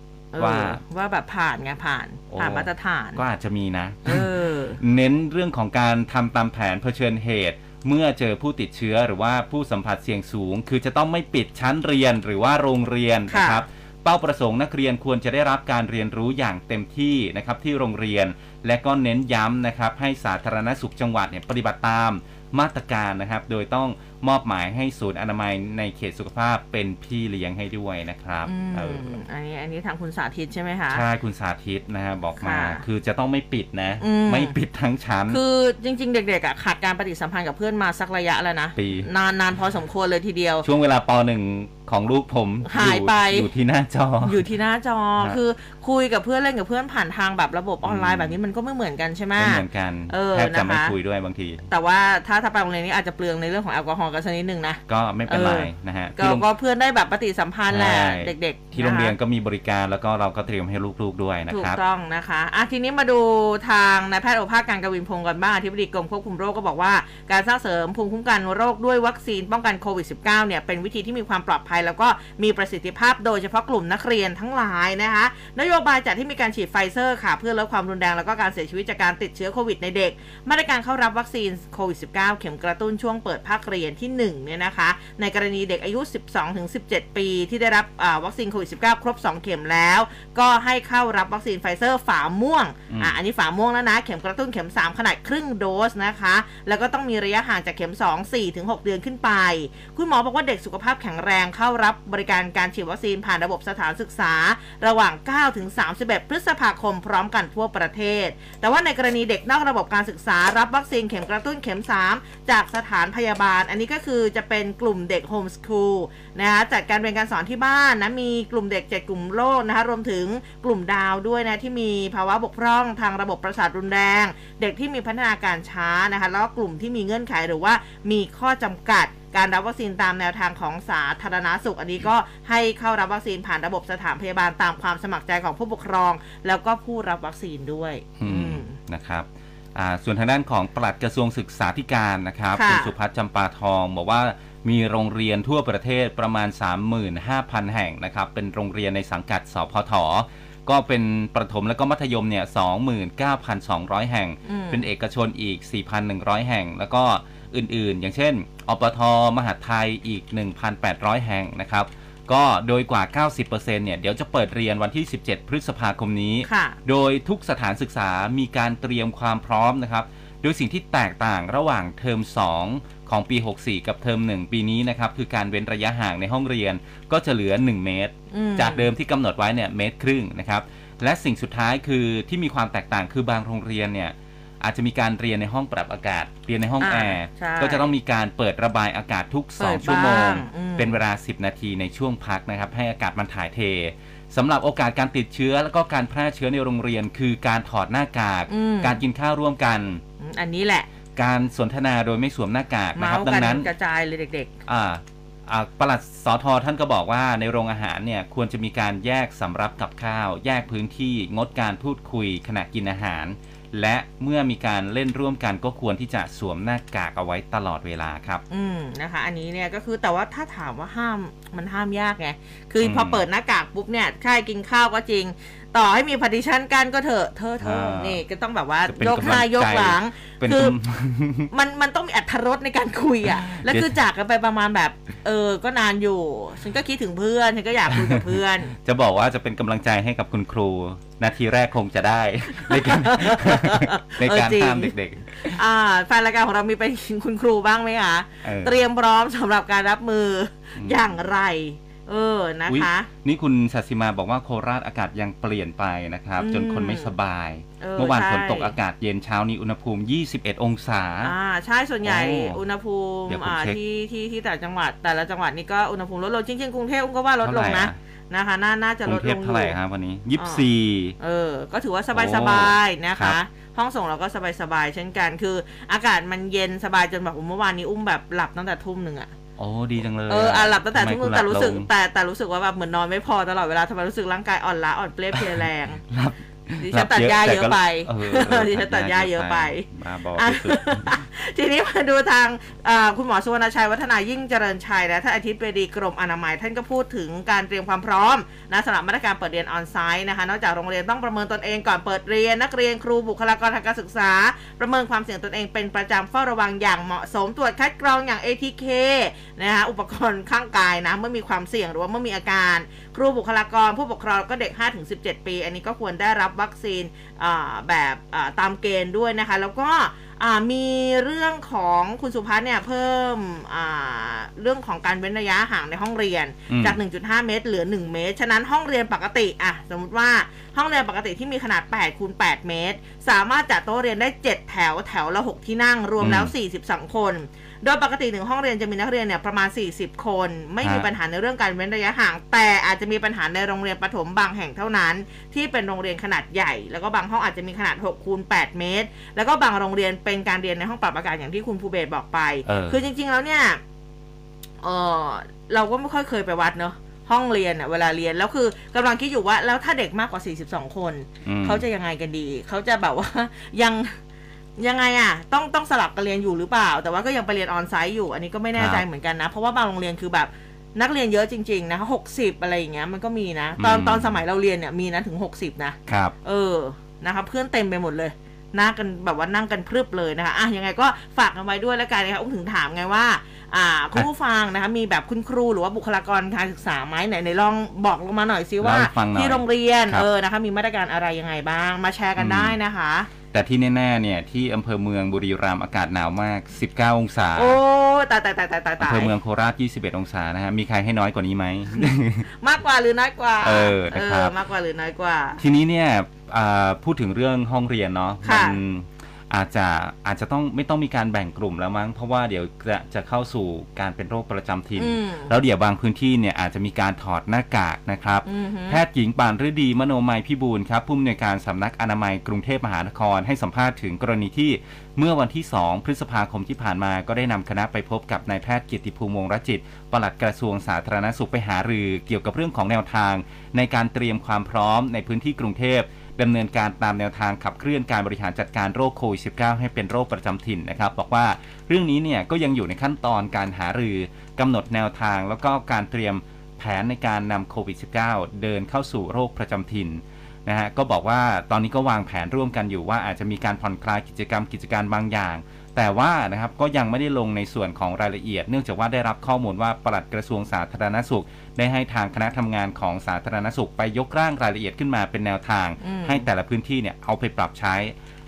[SPEAKER 2] ว่า
[SPEAKER 1] ว่าแบบผ่านไงผ่าน
[SPEAKER 2] โอ้
[SPEAKER 1] ผ่านมาตรฐาน
[SPEAKER 2] ก็อาจจะมีนะ
[SPEAKER 1] เออ
[SPEAKER 2] เน้นเรื่องของการทำตามแผนเผชิญเหตุ เมื่อเจอผู้ติดเชื้อหรือว่าผู้สัมผัสเสี่ยงสูง คือจะต้องไม่ปิดชั้นเรียนหรือว่าโรงเรียน
[SPEAKER 1] ค่ะ
[SPEAKER 2] นะครับเป้าประสงค์นักเรียนควรจะได้รับการเรียนรู้อย่างเต็มที่นะครับที่โรงเรียน และก็เน้นย้ำนะครับให้สาธารณสุขจังหวัดเนี่ยปฏิบัติตามมาตรการนะครับ โดยต้อง มอบหมายให้ศูนย์อนามัยในเขตสุขภาพเป็นพี่เลี้ยงให้ด้วยนะครับ
[SPEAKER 1] อืม
[SPEAKER 2] เออ
[SPEAKER 1] อันนี้อันนี้ทางคุณสาธิตใช่ไหมคะ
[SPEAKER 2] ใช่ คุณสาธิตนะฮะบอกมา
[SPEAKER 1] ค่ะ
[SPEAKER 2] คือจะต้องไม่ปิดนะ
[SPEAKER 1] อืม
[SPEAKER 2] ไม่ปิดทั้งชั้น
[SPEAKER 1] คือจริง ๆ เด็กๆอะขาดการปฏิสัมพันธ์กับเพื่อนมาสักระยะแล้วนะ
[SPEAKER 2] ปี
[SPEAKER 1] นานนานพอสมควรเลยทีเดียว
[SPEAKER 2] ช่วงเวลาปหนึ่งของลูกผม
[SPEAKER 1] หายไป
[SPEAKER 2] อยู่ที่หน้าจอ
[SPEAKER 1] อยู่ที่หน้าจอ
[SPEAKER 2] ฮะ
[SPEAKER 1] คือคุยกับเพื่อนเล่นกับเพื่อนผ่านทางแบบระบบออนไล
[SPEAKER 2] อื
[SPEAKER 1] น์
[SPEAKER 2] ม
[SPEAKER 1] แบบนี้มันก็ไม่เหมือนกันใช่ไหม
[SPEAKER 2] ไม่เหมือนกัน
[SPEAKER 1] เออ
[SPEAKER 2] แทบจะไม่
[SPEAKER 1] นะคะ
[SPEAKER 2] คุยด้วยบางที
[SPEAKER 1] แต่ว่าถ้าถ้าไปโรงเรียนนี้อาจจะเปลืองในเรื่องของแอลกอฮอล์กันสักนิดนึงนะ
[SPEAKER 2] ก็ไม่เป็นไร
[SPEAKER 1] เออ
[SPEAKER 2] นะฮะ
[SPEAKER 1] ก็
[SPEAKER 2] ที่โรง
[SPEAKER 1] ก็เพื่อนได้แบบปฏิสัมพันธ์แหละ
[SPEAKER 2] ใช่
[SPEAKER 1] เด็ก ๆ
[SPEAKER 2] ที่โรงเรียน
[SPEAKER 1] นะคะ
[SPEAKER 2] ก็มีบริการแล้วก็เราก็เตรียมให้ลูกๆด้วยนะ
[SPEAKER 1] ถู
[SPEAKER 2] ค
[SPEAKER 1] ก
[SPEAKER 2] รับ
[SPEAKER 1] ต้องนะคะอะทีนี้มาดูทางนายแพทย์โอภาสการย์กวินพงศ์กันบ้างอธิบดีกรมควบคุมโรคก็บอกว่า การสร้างเสริมภูมิคุ้มกันโรคด้วยวัคซีนป้องกันโควิด -19 เนี่ยเป็นวิธีที่มีความปลอดภัย แล้วก็มีประสิทธิภาพโดยเฉพาะกลุ่มนักเรียนทั้งหลายนะคะนโยบายจัดให้มีการฉีดไฟเซอร์ค่ะเพื่อลดความรุนแรงแล้วก็การเสียชีวิตจากการติดเชื้อโควิดในเด็ก มาตรการเข้ารับวัคซีนโควิด -19 เข็มกระตุ้นช่วงเปิดภาคเรียนที่1เนี่ยนะคะ ในกรณีเด็กอายุ 12-17 ปี ที่ได้รับอ่าวัคซีนโควิด -19 ครบ 2 เข็มแล้ว ก็ให้เข้ารับวัคซีนไฟเซอร์ฝาม่วง
[SPEAKER 2] อืม
[SPEAKER 1] อะอันนี้ฝาม่วงแล้วนะ เข็มกระตุ้นเข็ม 3 ขนาดครึ่งโดสนะคะ แล้วก็ต้องมีระยะห่างจากเข็ม 2 4-6 เดือนขึ้นไป คุณหมอบอกว่าเด็กสุขภาพแข็งแรงเข้ารับบริการการฉีดวัคซีนผ่านระบบสถานศึกษา ระหว่าง 9-31 พฤษภาคมพร้อมกันทั่วประเทศ แต่ว่าในกรณีเด็กนอกระบบการศึกษารับวัคซีนเข็มกระตุ้นเข็ม 3 จากสถานพยาบาล อันนี้ก็คือจะเป็นกลุ่มเด็กโฮมสคูลนะคะจัดการเรียนการสอนที่บ้านนะมีกลุ่มเด็ก7กลุ่มโรคนะคะรวมถึงกลุ่มดาวด้วยนะที่มีภาวะบกพร่องทางระบบประสาทรุนแรง เด็กที่มีพัฒนาการช้านะคะแล้วก็กลุ่มที่มีเงื่อนไขหรือว่ามีข้อจำกัดการรับวัคซีนตามแนวทางของสาธารณาสุข อันนี้ก็ให้เข้ารับวัคซีนผ่านระบบสถานพยาบาลตามความสมัครใจของผู้ปกครอง แล้วก็ผู้รับวัคซีนด้วย
[SPEAKER 2] อื
[SPEAKER 1] อื
[SPEAKER 2] ม
[SPEAKER 1] ม
[SPEAKER 2] นะครับอ่า ส่วนทางด้านของปลัดกระทรวงศึกษาธิการนะครับ
[SPEAKER 1] ค่ะ
[SPEAKER 2] ณสุพัฒน์จำปาทองบอกว่ามีโรงเรียนทั่วประเทศประมาณ 35,000 แห่งนะครับ เป็นโรงเรียนในสังกัดสพทก็เป็นประถมและก็มัธยมเนี่ย29,200 แห่ง
[SPEAKER 1] อืม
[SPEAKER 2] เป็นเอกชนอีก 4,100 แห่ง แล้วก็อื่นๆ อย่างเช่นอปทมหาดไทยอีก 1,800 แห่งนะครับ ก็โดยกว่า 90%เนี่ยเดี๋ยวจะเปิดเรียนวันที่ 17 พฤษภาคมนี้
[SPEAKER 1] ค่ะ
[SPEAKER 2] โดยทุกสถานศึกษามีการเตรียมความพร้อมนะครับ โดยสิ่งที่แตกต่างระหว่างเทอม 2 ของปี 64 กับเทอม 1 ปีนี้นะครับ คือการเว้นระยะห่างในห้องเรียนก็จะเหลือ 1 เมตร
[SPEAKER 1] อืม
[SPEAKER 2] จากเดิมที่กำหนดไว้เนี่ยเมตรครึ่งนะครับ และสิ่งสุดท้ายคือที่มีความแตกต่างคือบางโรงเรียนเนี่ย อาจจะมีการเรียนในห้องปรับอากาศ เรียนในห้อง
[SPEAKER 1] อ่า
[SPEAKER 2] แอร์
[SPEAKER 1] ใช่
[SPEAKER 2] ก็จะต้องมีการเปิดระบายอากาศทุก
[SPEAKER 1] เปิด
[SPEAKER 2] 2ชั่วโมง
[SPEAKER 1] บ้างอืม
[SPEAKER 2] เป็นเวลา 10 นาทีในช่วงพักนะครับ ให้อากาศมันถ่ายเทสำหรับโอกาสการติดเชื้อแล้วก็การแพร่เชื้อในโรงเรียน คือการถอดหน้ากาก
[SPEAKER 1] อืม
[SPEAKER 2] การกินข้าวร่วมกัน
[SPEAKER 1] อืมอันนี้แหละ
[SPEAKER 2] การสนทนาโดยไม่สวมหน้ากากนะ
[SPEAKER 1] เมา
[SPEAKER 2] ครับ
[SPEAKER 1] ส์
[SPEAKER 2] ดั
[SPEAKER 1] กั
[SPEAKER 2] งนั้น
[SPEAKER 1] กระจายเลยเด็ก
[SPEAKER 2] อ่าอ่าปลัดสอทอท่านก็บอกว่าในโรงอาหารเนี่ยควรจะมีการแยกสำรับกับข้าว แยกพื้นที่งดการพูดคุยขณะกินอาหาร และเมื่อมีการเล่นร่วมกันก็ควรที่จะสวมหน้ากากเอาไว้ตลอดเวลาครับ
[SPEAKER 1] ๆอืมนะคะ อันนี้เนี่ยก็คือแต่ว่าถ้าถามว่าห้ามมันห้ามยากไง คืออื
[SPEAKER 2] ม
[SPEAKER 1] พอเปิดหน้ากากปุ๊บเนี่ยใช่กินข้าวก็จริง ต่อให้มี partition กันก็เถอะเธอเธอ
[SPEAKER 2] อ่านี่
[SPEAKER 1] นี่ก็ต้องแบบว่า
[SPEAKER 2] จะเป็น
[SPEAKER 1] ยกหน้ายกหลัง
[SPEAKER 2] เป็น
[SPEAKER 1] คือ
[SPEAKER 2] กำ
[SPEAKER 1] มันมันต้องมีอรรถรสในการคุยอะ แล้วคือจากกันไปประมาณแบบ เออ ก็นานอยู่ ฉันก็คิดถึงเพื่อน ฉันก็อยากคุยกับเพื่อน
[SPEAKER 2] จะบอกว่าจะเป็นกำลังใจให้กับคุณครู นาทีแรกคงจะได้ ในการในการ
[SPEAKER 1] เออจริง
[SPEAKER 2] ห้ามเด็ก
[SPEAKER 1] อ่าแฟนรายการของเรามีไปถึงคุณครูบ้างไหมคะ
[SPEAKER 2] เออ
[SPEAKER 1] เตรียมพร้อมสำหรับการรับมืออ
[SPEAKER 2] ม
[SPEAKER 1] อย่างไร เออนะ
[SPEAKER 2] ๆอุ๊ย
[SPEAKER 1] คะ
[SPEAKER 2] นี่คุณสัสิมาบอกว่าโคราชอากาศยังเปลี่ยนไปนะครับ
[SPEAKER 1] อืม
[SPEAKER 2] จนคนไม่สบาย
[SPEAKER 1] เออ
[SPEAKER 2] เมื่อวาน
[SPEAKER 1] ใช่
[SPEAKER 2] ฝนตกอากาศเย็นเช้านี้อุณหภูมิ 21 องศา
[SPEAKER 1] อ่าใช่ส่วนใหญ่
[SPEAKER 2] โอ้
[SPEAKER 1] อุณหภูมิ
[SPEAKER 2] เดี๋ยวผม
[SPEAKER 1] อ่า
[SPEAKER 2] เช็ค
[SPEAKER 1] ที่ที่ที่แต่ละจังหวัด แต่ละจังหวัดนี่ก็อุณหภูมิลดลงจริงๆกรุงเทพอุ้มก็ว่าลดลงนะนะคะน่าน่าจะ
[SPEAKER 2] ก
[SPEAKER 1] ล
[SPEAKER 2] รุ
[SPEAKER 1] ด
[SPEAKER 2] งเท
[SPEAKER 1] ล
[SPEAKER 2] พ
[SPEAKER 1] งอ
[SPEAKER 2] เท่าไหร่
[SPEAKER 1] ยู่
[SPEAKER 2] ครับวันนี้24
[SPEAKER 1] เออ ก็ถือว่าสบาย
[SPEAKER 2] โอ้
[SPEAKER 1] สบายๆนะ
[SPEAKER 2] ครั
[SPEAKER 1] คะ
[SPEAKER 2] บ
[SPEAKER 1] ห้องส่งเราก็สบายสบายๆเช่นกัน คือ อากาศมันเย็นสบายจนแบบเมื่อวานนี้อุ้มแบบหลับตั้งแต่ทุ่มหนึ่งอะ
[SPEAKER 2] โอ้ดีจังเลย
[SPEAKER 1] เอออะหลับตั้งแต่
[SPEAKER 2] ทำไม
[SPEAKER 1] ทุ่มหนึง
[SPEAKER 2] คุณ
[SPEAKER 1] แต่รู้สึก
[SPEAKER 2] หลับลง
[SPEAKER 1] แต่แต่รู้สึกว่าแบบเหมือนนอนไม่พอตลอดเวลาทำไมรู้สึกร่างกายอ่อนล้าอ่อนเปรี้ยเพลียแรง
[SPEAKER 2] หลับ
[SPEAKER 1] ดิฉันตัดหญ้าเยอะไป
[SPEAKER 2] แต่ก็เออเออ
[SPEAKER 1] ดิฉันตัดหญ้าเยอะไป
[SPEAKER 2] มาบอก
[SPEAKER 1] อะ
[SPEAKER 2] ที่สุด
[SPEAKER 1] ทีนี้มาดูทางอ่าคุณหมอสุวรรณชัยวัฒนายิ่งเจริญชัยและท่านอาทิตย์เบดีกรมอนามัยท่านก็พูดถึงการเตรียมความพร้อมนะสำหรับมาตรการเปิดเรียนออนไซต์นะคะนอกจากโรงเรียนต้องประเมินตนเองก่อนเปิดเรียนนักเรียนครูบุคลากรทางการศึกษา ประเมินความเสี่ยงตนเองเป็นประจำเฝ้าระวังอย่างเหมาะสมตรวจคัดกรองอย่าง ATK นะคะอุปกรณ์ข้างกายนะเมื่อมีความเสี่ยงหรือว่าเมื่อมีอาการ ครูบุคลากรผู้ปกครองก็เด็ก 5-17 ปี อันนี้ก็ควรได้รับวัคซีนอ่าแบบอ่าตามเกณฑ์ด้วยนะคะ แล้วก็อ่ามีเรื่องของคุณสุพัฒน์เนี่ยเพิ่มอ่าเรื่องของการเว้นระยะห่างในห้องเรียน
[SPEAKER 2] อืม
[SPEAKER 1] จาก 1.5 เมตร เหลือ 1 เมตร ฉะนั้นห้องเรียนปกติอะสมมติว่าห้องเรียนปกติที่มีขนาด8คูณ8เมตร สามารถจัดโต๊ะเรียนได้ 7 แถวแถวละ 6 ที่นั่งรวมแล้ว 42 คน โดยปกติหนึ่งห้องเรียนจะมีนักเรียนเนี่ยประมาณ 40 คน ไม่มี
[SPEAKER 2] ฮะ
[SPEAKER 1] ปัญหาในเรื่องการเว้นระยะห่าง แต่อาจจะมีปัญหาในโรงเรียนประถมบางแห่งเท่านั้น ที่เป็นโรงเรียนขนาดใหญ่ แล้วก็บางห้องอาจจะมีขนาด6คูณ8เมตร แล้วก็บางโรงเรียนเป็นการเรียนในห้องปรับอากาศอย่างที่คุณภูเบศบอกไป
[SPEAKER 2] เออ
[SPEAKER 1] คือจริง ๆ แล้วเนี่ยเออเราก็ไม่ค่อยเคยไปวัดเนอะห้องเรียนอะเวลาเรียนแล้วคือกำลังคิดอยู่ว่าแล้วถ้าเด็กมากกว่า 42 คน
[SPEAKER 2] อืม
[SPEAKER 1] เขาจะยังไงกันดี เขาจะแบบว่ายัง ยังไงอะต้องต้องสลับกันเรียนอยู่หรือเปล่า แต่ว่าก็ยังไปเรียนออนไซต์อยู่ อันนี้ก็ไม่แน่ใจ
[SPEAKER 2] ครับ
[SPEAKER 1] เหมือนกันนะ เพราะว่าบางโรงเรียนคือแบบนักเรียนเยอะจริง ๆ นะคะหกสิบอะไรอย่างเงี้ยมันก็มีนะ ตอน
[SPEAKER 2] อืม
[SPEAKER 1] ตอนสมัยเราเรียนเนี่ยมีนะถึง60นะ
[SPEAKER 2] ครับ
[SPEAKER 1] เออนะคะเพื่อนเต็มไปหมดเลย นั่งกันแบบว่านั่งกันพรึบเลยนะคะอะยังไงก็ฝากกันไว้ด้วยแล้วกันนะคะอุ้มถึงถามไงว่าอ่าคุณผู้ฟังนะคะมีแบบคุณครูหรือว่าบุคลากรการศึกษาไหมไหนไหนลองบอกลงมาหน่อยซิว่า
[SPEAKER 2] เล่าให้ฟังหน่อย
[SPEAKER 1] ที่โรงเรียน
[SPEAKER 2] ครับ
[SPEAKER 1] เออนะคะมีมาตรการอะไรยังไงบ้าง มาแชร์กัน
[SPEAKER 2] อืม
[SPEAKER 1] ได้นะคะ
[SPEAKER 2] แต่ที่แน่ๆ เนี่ย ที่อำเภอเมืองบุรีรัมย์อากาศหนาวมาก 19 องศา
[SPEAKER 1] โอ้ ตายตายตายตายตาย
[SPEAKER 2] อำ
[SPEAKER 1] ตา
[SPEAKER 2] เภ
[SPEAKER 1] ย
[SPEAKER 2] อเมืองโคราช 21 องศานะฮะ มีใครให้น้อยกว่านี้ไหม
[SPEAKER 1] มากกว่าหรือน้อยกว่า
[SPEAKER 2] เออ นะครับ
[SPEAKER 1] มากกว่าหรือน้อยกว่า
[SPEAKER 2] ทีนี้เนี่ยอ่า พูดถึงเรื่องห้องเรียนเนาะ
[SPEAKER 1] ค่ะ
[SPEAKER 2] มัอาจจะอาจจะต้องไม่ต้องมีการแบ่งกลุ่มแล้วมั้งเพราะว่าเดี๋ยวจะจะเข้าสู่การเป็นโรคประจำถิ่น
[SPEAKER 1] อืม
[SPEAKER 2] แล้วเดี๋ยวบางพื้นที่เนี่ยอาจจะมีการถอดหน้ากากนะครับ
[SPEAKER 1] อือหือ
[SPEAKER 2] แพทย์หญิงปานฤดีมโนมัยพิบูลครับผู้อำนวยการสำนักอนามัยกรุงเทพมหานครให้สัมภาษณ์ถึงกรณีที่เมื่อวันที่ 2 พฤษภาคมที่ผ่านมาก็ได้นำคณะไปพบกับนายแพทย์เกียรติภูมิวงศ์รจิตปลัดกระทรวงสาธารณสุขไปหารือ เกี่ยวกับเรื่องของแนวทาง ในการเตรียมความพร้อมในพื้นที่กรุงเทพ ดำเนินการตามแนวทางขับเคลื่อนการบริหารจัดการโรคโควิด -19 ให้เป็นโรคประจำถิ่นนะครับ บอกว่าเรื่องนี้เนี่ยก็ยังอยู่ในขั้นตอนการหารือกำหนดแนวทาง แล้วก็การเตรียมแผนในการนำโควิด -19 เดินเข้าสู่โรคประจำถิ่นนะฮะก็บอกว่าตอนนี้ก็วางแผนร่วมกันอยู่ว่าอาจจะมีการผ่อนคลายกิจกรรมกิจการบางอย่าง แต่ว่านะครับก็ยังไม่ได้ลงในส่วนของรายละเอียด เนื่องจากว่าได้รับข้อมูลว่าปลัดกระทรวงสาธารณสุข ได้ให้ทางคณะทำงานของสาธารณสุขไปยกร่างรายละเอียดขึ้นมาเป็นแนวทาง
[SPEAKER 1] อืม
[SPEAKER 2] ให้แต่ละพื้นที่เนี่ยเอาไปปรับใช้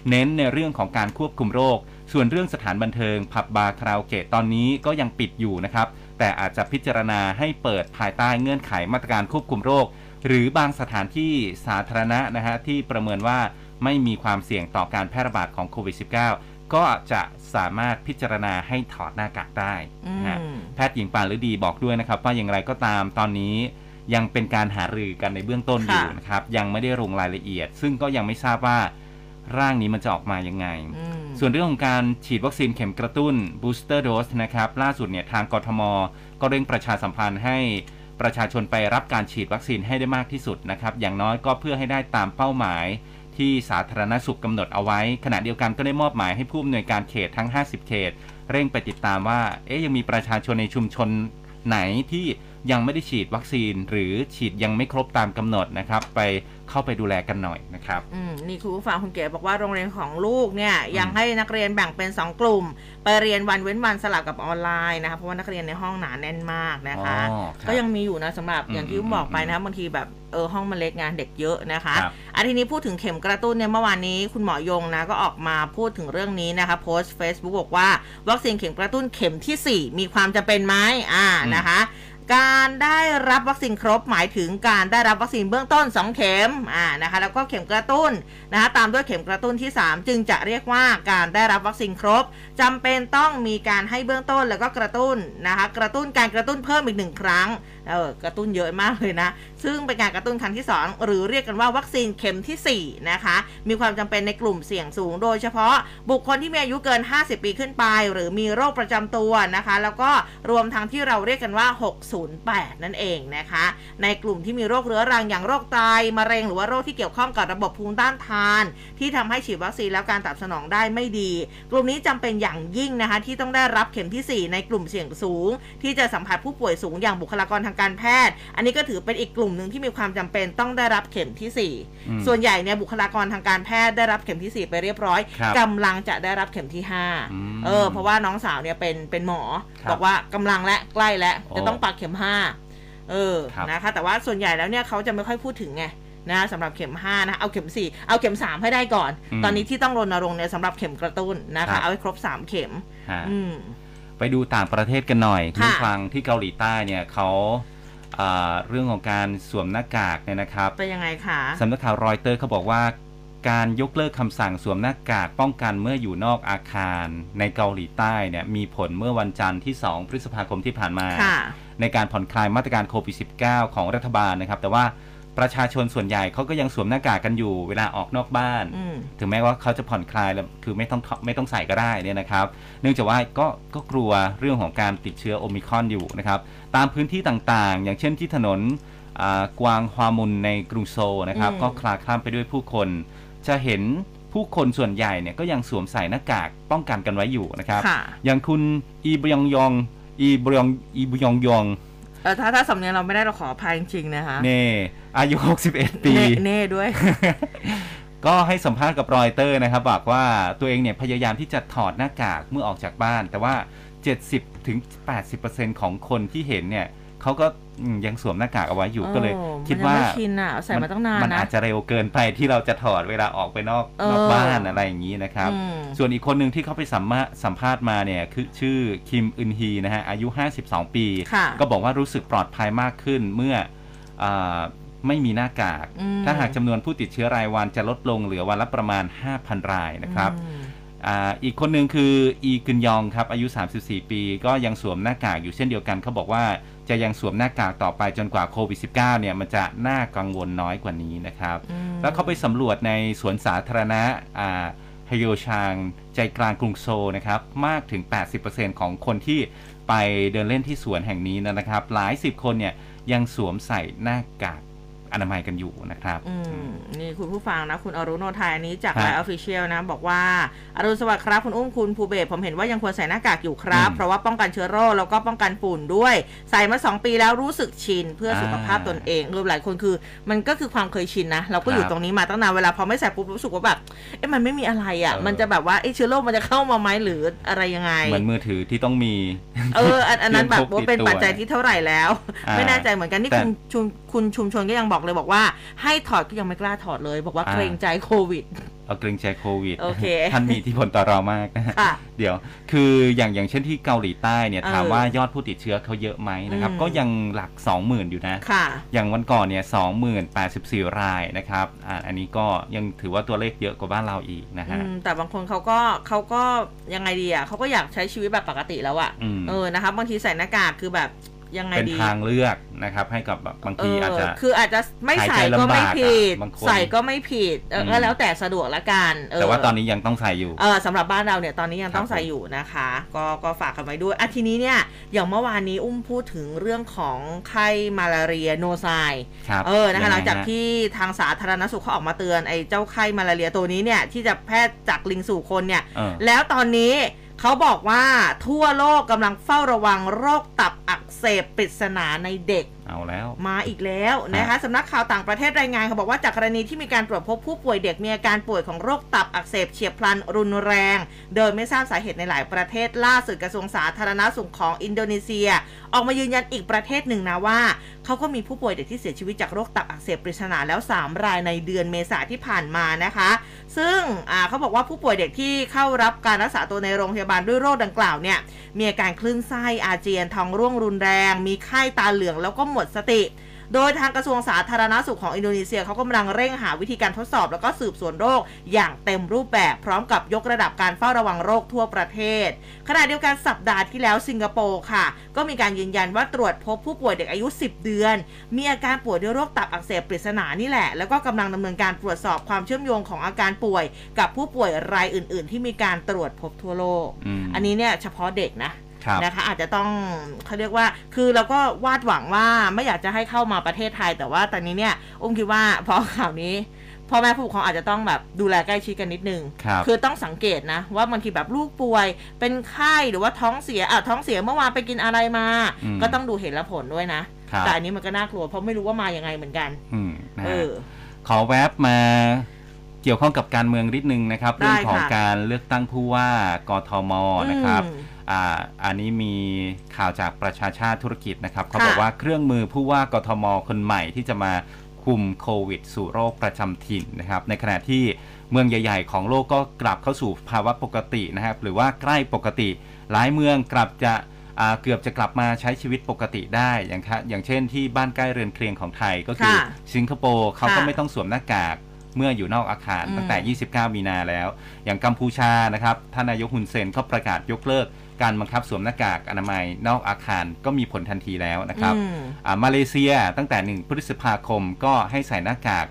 [SPEAKER 2] เน้นในเรื่องของการควบคุมโรค ส่วนเรื่องสถานบันเทิง ผับบาร์คาราโอเกะตอนนี้ก็ยังปิดอยู่นะครับ แต่อาจจะพิจารณาให้เปิดภายใต้เงื่อนไขมาตรการควบคุมโรค หรือบางสถานที่สาธารณะนะฮะที่ประเมินว่าไม่มีความเสี่ยงต่อการแพร่ระบาดของโควิด -19 ก็จะสามารถพิจารณาให้ถอดหน้ากากได้นะฮะ
[SPEAKER 1] อืม
[SPEAKER 2] แพทย์หญิงปานฤดีบอกด้วยนะครับ ว่าอย่างไรก็ตามตอนนี้ยังเป็นการหารือกันในเบื้องต้นอยู่
[SPEAKER 1] ค่ะ
[SPEAKER 2] นะครับ ยังไม่ได้ลงรายละเอียด ซึ่งก็ยังไม่ทราบว่าร่างนี้มันจะออกมายังไง
[SPEAKER 1] อืม
[SPEAKER 2] ส่วนเรื่องของการฉีดวัคซีนเข็มกระตุ้น booster dose นะครับ ล่าสุดเนี่ยทางกทม ก็เร่งประชาสัมพันธ์ให้ประชาชนไปรับการฉีดวัคซีนให้ได้มากที่สุดนะครับ อย่างน้อยก็เพื่อให้ได้ตามเป้าหมาย ที่สาธารณสุขกำหนดเอาไว้ ขณะเดียวกันก็ได้มอบหมายให้ผู้อำนวยการเขตทั้ง 50 เขต เร่งไปติดตามว่า เอ๊ยยังมีประชาชนในชุมชนไหนที่ ยังไม่ได้ฉีดวัคซีน หรือฉีดยังไม่ครบตามกำหนดนะครับ ไปเข้าไปดูแลกันหน่อยนะครับ
[SPEAKER 1] อืมนี่คุณผู้ฟังคุณเก๋บอกว่าโรงเรียนของลูกเนี่ยยังให้นักเรียนแบ่งเป็น 2 กลุ่ม ไปเรียนวันเว้นวันสลับกับออนไลน์นะคะเพราะว่านักเรียนในห้องหนาแน่นมากนะคะ
[SPEAKER 2] อ๋อครับ
[SPEAKER 1] ก็ยังมีอยู่นะสำหรับ
[SPEAKER 2] อืม
[SPEAKER 1] อย่างที่อุ้มบอกไปนะบางทีแบบเออห้องมันเล็กงานเด็กเยอะนะคะ
[SPEAKER 2] ครับ
[SPEAKER 1] อันทีนี้พูดถึงเข็มกระตุ้นเนี่ยเมื่อวานนี้คุณหมอยงนะก็ออกมาพูดถึงเรื่องนี้นะคะโพสต์ Facebook บอกว่าวัคซีนเข็มกระตุ้นเข็มทีสี่4 มีความจำเป็นไหมอ่า
[SPEAKER 2] อืม
[SPEAKER 1] นะคะ การได้รับวัคซีนครบหมายถึงการได้รับวัคซีนเบื้องต้น 2 เข็มอ่านะคะแล้วก็เข็มกระตุ้นนะคะตามด้วยเข็มกระตุ้นที่ 3 จึงจะเรียกว่าการได้รับวัคซีนครบจำเป็นต้องมีการให้เบื้องต้นแล้วก็กระตุ้นนะคะกระตุ้นการกระตุ้นเพิ่มอีกหนึ่งครั้ง เออกระตุ้นเยอะมากเลยนะ ซึ่งเป็นการกระตุ้นครั้งที่ 2 หรือเรียกกันว่าวัคซีนเข็มทีสี่4 นะคะ มีความจำเป็นในกลุ่มเสี่ยงสูง โดยเฉพาะบุคคลที่มีอายุเกิน 50 ปีขึ้นไป หรือมีโรคประจำตัวนะคะ แล้วก็รวมทั้งที่เราเรียกกันว่า 608 นั่นเองนะคะ ในกลุ่มที่มีโรคเรื้อรังอย่างโรคไตมะเร็งหรือว่าโรคที่เกี่ยวข้องกับระบบภูมิต้านทาน ที่ทำให้ฉีดวัคซีนแล้วการตอบสนองได้ไม่ดี กลุ่มนี้จำเป็นอย่างยิ่งนะคะที่ต้องได้รับเข็มที่ 4 ในกลุ่มเสี่ยงสูง ที่จะสัมผัสผู้ป่วยสูงอย่างบุคลากรทางการแพทย์ อันนี้ก็ถือเป็นอีกกลุ่มหนึ่งที่มีความจำเป็นต้องได้รับเข็มที่
[SPEAKER 2] อืม
[SPEAKER 1] 4ส่วนใหญ่เนี่ยบุคลากรทางการแพทย์ได้รับเข็มที่ 4 ไปเรียบร้อย
[SPEAKER 2] ครับ
[SPEAKER 1] กำลังจะได้รับเข็มที่
[SPEAKER 2] อืม
[SPEAKER 1] 5เออ เพราะว่าน้องสาวเนี่ยเป็นเป็นหมอ
[SPEAKER 2] ครับ
[SPEAKER 1] บอกว่ากำลังและใกล้และ
[SPEAKER 2] โอ้
[SPEAKER 1] จะต้องปักเข็มห้าเออ
[SPEAKER 2] ครับ
[SPEAKER 1] นะคะแต่ว่าส่วนใหญ่แล้วเนี่ยเขาจะไม่ค่อยพูดถึงไงนะสำหรับเข็ม 5 นะ เอาเข็ม 4 เอาเข็ม 3 ให้ได้ก่อน
[SPEAKER 2] อืม
[SPEAKER 1] ตอนนี้ที่ต้องรณรงค์เนี่ยสำหรับเข็มกระตุ้นนะ
[SPEAKER 2] ครั
[SPEAKER 1] คะ
[SPEAKER 2] บ
[SPEAKER 1] เอาให้ครบ 3 เข็ม
[SPEAKER 2] ฮะ
[SPEAKER 1] อืม
[SPEAKER 2] ไปดูต่างประเทศกันหน่อย
[SPEAKER 1] ค่ะ
[SPEAKER 2] คุณฟังที่เกาหลีใต้เนี่ยเขาอ่าเรื่องของการสวมหน้ากากเนี่ยนะครับ
[SPEAKER 1] เป็นยังไงคะ
[SPEAKER 2] สำนักข่าวรอยเตอร์เขาบอกว่าการยกเลิกคำสั่งสวมหน้ากากป้องกันเมื่ออยู่นอกอาคารในเกาหลีใต้เนี่ยมีผลเมื่อวันจันทร์ที่ 2 พฤษภาคมที่ผ่านมา
[SPEAKER 1] ค่ะ
[SPEAKER 2] ในการผ่อนคลายมาตรการโควิด -19 ของรัฐบาลนะครับ แต่ว่า ประชาชนส่วนใหญ่เขาก็ยังสวมหน้ากากกันอยู่เวลาออกนอกบ้าน
[SPEAKER 1] อืม
[SPEAKER 2] ถึงแม้ว่าเขาจะผ่อนคลายแล้วคือไม่ต้องไม่ต้องใส่ก็ได้เนี่ยนะครับ เนื่องจากว่าก็ก็กลัวเรื่องของการติดเชื้อโอมิครอนอยู่นะครับ ตามพื้นที่ต่างๆ อย่างเช่นที่ถนนอ่ากวางฮวามุนในกรุงโซลนะครับ
[SPEAKER 1] อืม
[SPEAKER 2] ก็คลาคล่ำไปด้วยผู้คน จะเห็นผู้คนส่วนใหญ่เนี่ยก็ยังสวมใส่หน้ากากป้องกันกันไว้อยู่นะครับ
[SPEAKER 1] ค่ะ
[SPEAKER 2] อย่างคุณอีบยองยองอีบยองอีบยองยอง
[SPEAKER 1] เออถ้าถ้าสำเนียงเราไม่ได้เราขออภัยจริงๆนะคะ
[SPEAKER 2] เน่อายุ 61 ปี
[SPEAKER 1] เน่เน่ด้วย
[SPEAKER 2] ก็ให้สัมภาษณ์กับรอยเตอร์นะครับ บอกว่าตัวเองเนี่ยพยายามที่จะถอดหน้ากากเมื่อออกจากบ้าน แต่ว่า 70ถึง80%ของคนที่เห็นเนี่ย เขาก็อืมยังสวมหน้ากากเอาไว้อยู่ก็เลย
[SPEAKER 1] โอ้
[SPEAKER 2] คิดว่า
[SPEAKER 1] มันยังไม่ชินอะใส่มาตั้งนาน
[SPEAKER 2] มัน
[SPEAKER 1] นะ
[SPEAKER 2] อาจจะเร็วเกินไปที่เราจะถอดเวลาออกไปนอก
[SPEAKER 1] เออน
[SPEAKER 2] อกบ้านอะไรอย่างนี้นะครับ
[SPEAKER 1] อืม
[SPEAKER 2] ส่วนอีกคนหนึ่งที่เขาไปสัมภาสัมภาษณ์มาเนี่ยคือชื่อคิมอึนฮีนะฮะอายุ 52 ปี
[SPEAKER 1] ค่ะ
[SPEAKER 2] ก็บอกว่ารู้สึกปลอดภัยมากขึ้นเมื่ออาไม่มีหน้ากาก
[SPEAKER 1] อืม
[SPEAKER 2] ถ้าหากจำนวนผู้ติดเชื้อรายวันจะลดลงเหลือวันละประมาณ 5,000 รายนะครับ
[SPEAKER 1] อืม
[SPEAKER 2] อาอีกคนหนึ่งคืออีกึนยองครับอายุ 34 ปี ก็ยังสวมหน้ากากอยู่เช่นเดียวกันเขาบอกว่า จะยังสวมหน้ากากต่อไปจนกว่าโควิด -19 เนี่ยมันจะน่ากังวลน้อยกว่านี้นะครับ
[SPEAKER 1] อืม
[SPEAKER 2] แล้วเขาไปสำรวจในสวนสาธารณะอ่าฮโยชางใจกลางกรุงโซลนะครับ มากถึง 80%ของคนที่ไปเดินเล่นที่สวนแห่งนี้นะครับ หลายสิบคนเนี่ยยังสวมใส่หน้าหน้ากาก อนามัยกันอยู่นะครับ
[SPEAKER 1] อืมนี่คุณผู้ฟังนะ คุณอรุณโนไทยอันนี้จาก
[SPEAKER 2] ฮะ
[SPEAKER 1] LINE Official นะ บอกว่าอรุณสวัสดิ์ครับ คุณอุ้มคุณภูเบศผมเห็นว่ายังควรใส่หน้ากากอยู่ครับ
[SPEAKER 2] อืม
[SPEAKER 1] เพราะว่าป้องกันเชื้อโรคแล้วก็ป้องกันฝุ่นด้วย ใส่มา 2 ปีแล้วรู้สึกชิน เพื่อสุขภาพ
[SPEAKER 2] อ่า
[SPEAKER 1] ตนเองรวมหลายคนคือ มันก็คือความเคยชินนะ เราก็อยู่
[SPEAKER 2] ครับ
[SPEAKER 1] ตรงนี้มาตั้งนานเวลาพอไม่ใส่ปุ๊บรู้สึกว่าแบบเอ๊ะมันไม่มีอะไรอะ
[SPEAKER 2] เออ
[SPEAKER 1] มันจะแบบว่าเอ๊ะเชื้อโรคมันจะเข้ามาไหมหรืออะไรยังไง
[SPEAKER 2] เหมือนมือถือที่ต้องมี
[SPEAKER 1] เอออันอันนั้นแบบ
[SPEAKER 2] เครื่องพก
[SPEAKER 1] ว่าเป็น
[SPEAKER 2] ติดตัว
[SPEAKER 1] ปัจจัยที่เท่าไหร่แล้ว
[SPEAKER 2] อ่า
[SPEAKER 1] ไม่แน่ใจเหมือนกันนี่
[SPEAKER 2] แต่
[SPEAKER 1] คุณชุมคุณชุมชนก็ยังบอกเลยบอกว่าให้ถอดก็ยังไม่กล้าถอดเลย บอกว่า
[SPEAKER 2] อ่า
[SPEAKER 1] เกรงใจโควิด
[SPEAKER 2] เอาเกรงใจโควิด
[SPEAKER 1] โอเค
[SPEAKER 2] ท่านมีอิทธิพลต่อเรามากนะฮะ
[SPEAKER 1] ค่ะ
[SPEAKER 2] เดี๋ยวคืออย่างอย่างเช่นที่เกาหลีใต้เนี่ย
[SPEAKER 1] เออ
[SPEAKER 2] ถามว่ายอดผู้ติดเชื้อเขาเยอะไหมนะครับ
[SPEAKER 1] อืม
[SPEAKER 2] ก็ยังหลัก 20,000 อยู่นะ
[SPEAKER 1] ค่ะ
[SPEAKER 2] อย่างวันก่อนเนี่ย20,084รายนะครับอ่าอันนี้ก็ยังถือว่าตัวเลขเยอะกว่าบ้านเราอีกนะ
[SPEAKER 1] อื
[SPEAKER 2] ฮะ
[SPEAKER 1] มแต่บางคนเขาก็เขาก็ยังไงดีอะเขาก็อยากใช้ชีวิตแบบปกติแล้วอะ
[SPEAKER 2] อืม
[SPEAKER 1] เออนะคะบางทีใส่หน้ากากคือแบบ ยังไง
[SPEAKER 2] เป็น
[SPEAKER 1] ดี
[SPEAKER 2] ทางเลือกนะครับ ให้กับแบบบาง
[SPEAKER 1] เอ
[SPEAKER 2] ที
[SPEAKER 1] อ
[SPEAKER 2] อาจจะ
[SPEAKER 1] คืออาจจะไม่
[SPEAKER 2] หาย
[SPEAKER 1] ใส่
[SPEAKER 2] ใจ
[SPEAKER 1] ก็
[SPEAKER 2] ลำบาก
[SPEAKER 1] ไม่
[SPEAKER 2] อะ
[SPEAKER 1] ผิด
[SPEAKER 2] บางคน
[SPEAKER 1] ใส่ก็ไม่ผิดเออก็
[SPEAKER 2] อืม
[SPEAKER 1] แล้วแต่สะดวกละกันเออ
[SPEAKER 2] แต่ว่าตอนนี้ยังต้องใส่อยู่
[SPEAKER 1] เออสำหรับบ้านเราเนี่ยตอนนี้ยังต้อง
[SPEAKER 2] ครับ
[SPEAKER 1] ใส่อยู่นะคะ ก็ก็ฝากกันไว้ด้วยอะทีนี้เนี่ยอย่างเมื่อวานนี้อุ้มพูดถึงเรื่องของไข้มาลาเรียโนไซ
[SPEAKER 2] ครับ
[SPEAKER 1] เออนะคะหลังจาก
[SPEAKER 2] ยัไฮ
[SPEAKER 1] ที่ทางสาธารณสุขเขาออกมาเตือนไอ้เจ้าไข้มาลาเรียตัวนี้เนี่ยที่จะแพร่จากลิงสู่คนเนี่ย
[SPEAKER 2] เออ
[SPEAKER 1] แล้วตอนนี้ เขาบอกว่าทั่วโลกกำลังเฝ้าระวังโรคตับอักเสบปริศนาในเด็ก
[SPEAKER 2] เอาแล้ว
[SPEAKER 1] มาอีกแล้วนะคะสำนักข่าวต่างประเทศรายงานเขาบอกว่าจากกรณีที่มีการตรวจพบผู้ป่วยเด็กมีอาการป่วยของโรคตับอักเสบเฉียบพลันรุนแรง โดยไม่ทราบสาเหตุในหลายประเทศล่าสุดกระทรวงสาธารณสุขของอินโดนีเซีย ออกมายืนยันอีกประเทศหนึ่งนะว่า เขาก็มีผู้ป่วยเด็กที่เสียชีวิตจากโรคตับอักเสบปริศนาแล้ว 3 รายในเดือนเมษาที่ผ่านมานะคะ ซึ่งเขาบอกว่าผู้ป่วยเด็กที่เข้ารับการรักษาตัวในโรงพยาบาลด้วยโรคดังกล่าวเนี่ยมีอาการคลื่นไส้อาเจียนท้องร่วงรุนแรง มีไข้ตาเหลืองแล้วก็หมดสติ โดยทางกระทรวงสาธารณาสุขของอินโดนีเซียเขากำลังเร่งหาวิธีการทดสอบ แล้วก็สืบสวนโรคอย่างเต็มรูปแบบพร้อมกับยกระดับการเฝ้าระวังโรคทั่วประเทศ ขณะเดียวกันสัปดาห์ที่แล้วสิงคโปร์ค่ะ ก็มีการยืนยันว่าตรวจพบผู้ป่วยเด็กอายุ 10 เดือน มีอาการป่วยด้วยโรคตับอักเสบปริศนานี่แหละ แล้วก็กำลังดำเนินการตรวจสอบความเชื่อมโยงของอาการป่วย กับผู้ป่วยรายอื่น ๆ ที่มีการตรวจพบทั่วโลก
[SPEAKER 2] อืม
[SPEAKER 1] อันนี้เนี่ยเฉพาะเด็กนะ
[SPEAKER 2] ครับ
[SPEAKER 1] นะคะอาจจะต้องเขาเรียกว่าคือเราก็วาดหวังว่าไม่อยากจะให้เข้ามาประเทศไทย แต่ว่าตอนนี้เนี่ยอุ้มคิดว่าพอข่าวนี้พ่อแม่ผู้ปกครองอาจจะต้องแบบดูแลใกล้ชิดกันนิดนึง
[SPEAKER 2] ครับ
[SPEAKER 1] คือต้องสังเกตนะ ว่าบางทีแบบลูกป่วยเป็นไข้หรือว่าท้องเสียอะท้องเสียเมื่อวานไปกินอะไรมา
[SPEAKER 2] อืม
[SPEAKER 1] ก็ต้องดูเหตุและผลด้วยนะ
[SPEAKER 2] ครับ
[SPEAKER 1] แต่อันนี้มันก็น่ากลัวเพราะไม่รู้ว่ามายังไงเหมือนกัน
[SPEAKER 2] อืมนะ
[SPEAKER 1] เอ
[SPEAKER 2] ฮะ
[SPEAKER 1] อ
[SPEAKER 2] ขอแวบมาเกี่ยวข้องกับการเมืองนิดนึงนะครับ
[SPEAKER 1] ได้
[SPEAKER 2] เรื่องของ
[SPEAKER 1] ค่ะ
[SPEAKER 2] การเลือกตั้งผู้ว่ากทมนะครับ
[SPEAKER 1] อืม
[SPEAKER 2] อ่าอันนี้มีข่าวจากประชาชาติธุรกิจนะครับเขา
[SPEAKER 1] ค่ะ
[SPEAKER 2] บอกว่าเครื่องมือผู้ว่ากทมคนใหม่ที่จะมาคุมโควิด สู่โรคประจำถิ่นนะครับ ในขณะที่เมืองใหญ่ ๆ ของโลกก็กลับเข้าสู่ภาวะปกตินะครับ หรือว่าใกล้ปกติ หลายเมืองกลับจะอ่าเกือบจะกลับมาใช้ชีวิตปกติได้อย่างคะอย่างเช่นที่บ้านใกล้เรือนเคียงของไทยก็คือ
[SPEAKER 1] ค่ะ
[SPEAKER 2] สิงคโปร์เขาก็
[SPEAKER 1] ค่ะ
[SPEAKER 2] ไม่ต้องสวมหน้ากากเมื่ออยู่นอกอาคาร
[SPEAKER 1] อืม
[SPEAKER 2] ตั้งแต่ 29 มีนาแล้ว อย่างกัมพูชานะครับท่านนายกฮุนเซนก็ประกาศยกเลิก การบังคับสวมหน้ากากอนามัยนอกอาคารก็มีผลทันทีแล้วนะครับ
[SPEAKER 1] อืม
[SPEAKER 2] อ่ามาเลเซียตั้งแต่ 1 พฤษภาคมก็ให้ใส่หน้ากาก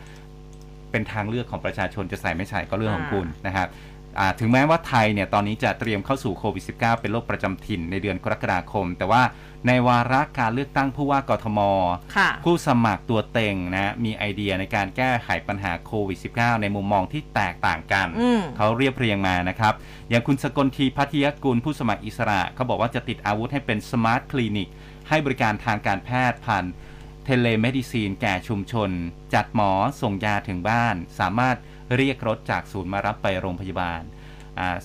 [SPEAKER 2] เป็นทางเลือกของประชาชนจะใส่ไม่ใส่ก็เรื่องของ
[SPEAKER 1] อ่า
[SPEAKER 2] คุณนะครับอ่าถึงแม้ว่าไทยเนี่ยตอนนี้จะเตรียมเข้าสู่โควิด -19 เป็นโรคประจำถิ่นในเดือนกรกฎาคม แต่ว่า ในวาระการเลือกตั้งผู้ว่ากทม
[SPEAKER 1] ค่ะ
[SPEAKER 2] ผู้สมัครตัวเต็งนะมีไอเดียในการแก้ไขปัญหาโควิด -19 ในมุมมองที่แตกต่างกัน
[SPEAKER 1] อืม
[SPEAKER 2] เขาเรียบเรียงมานะครับ อย่างคุณสกลทีพัทยกุลผู้สมัครอิสระ เขาบอกว่าจะติดอาวุธให้เป็นสมาร์ทคลินิก ให้บริการทางการแพทย์ผ่านtelemedicine แก่ชุมชน จัดหมอส่งยาถึงบ้าน สามารถเรียกรถจากศูนย์มารับไปโรงพยาบาลอ่า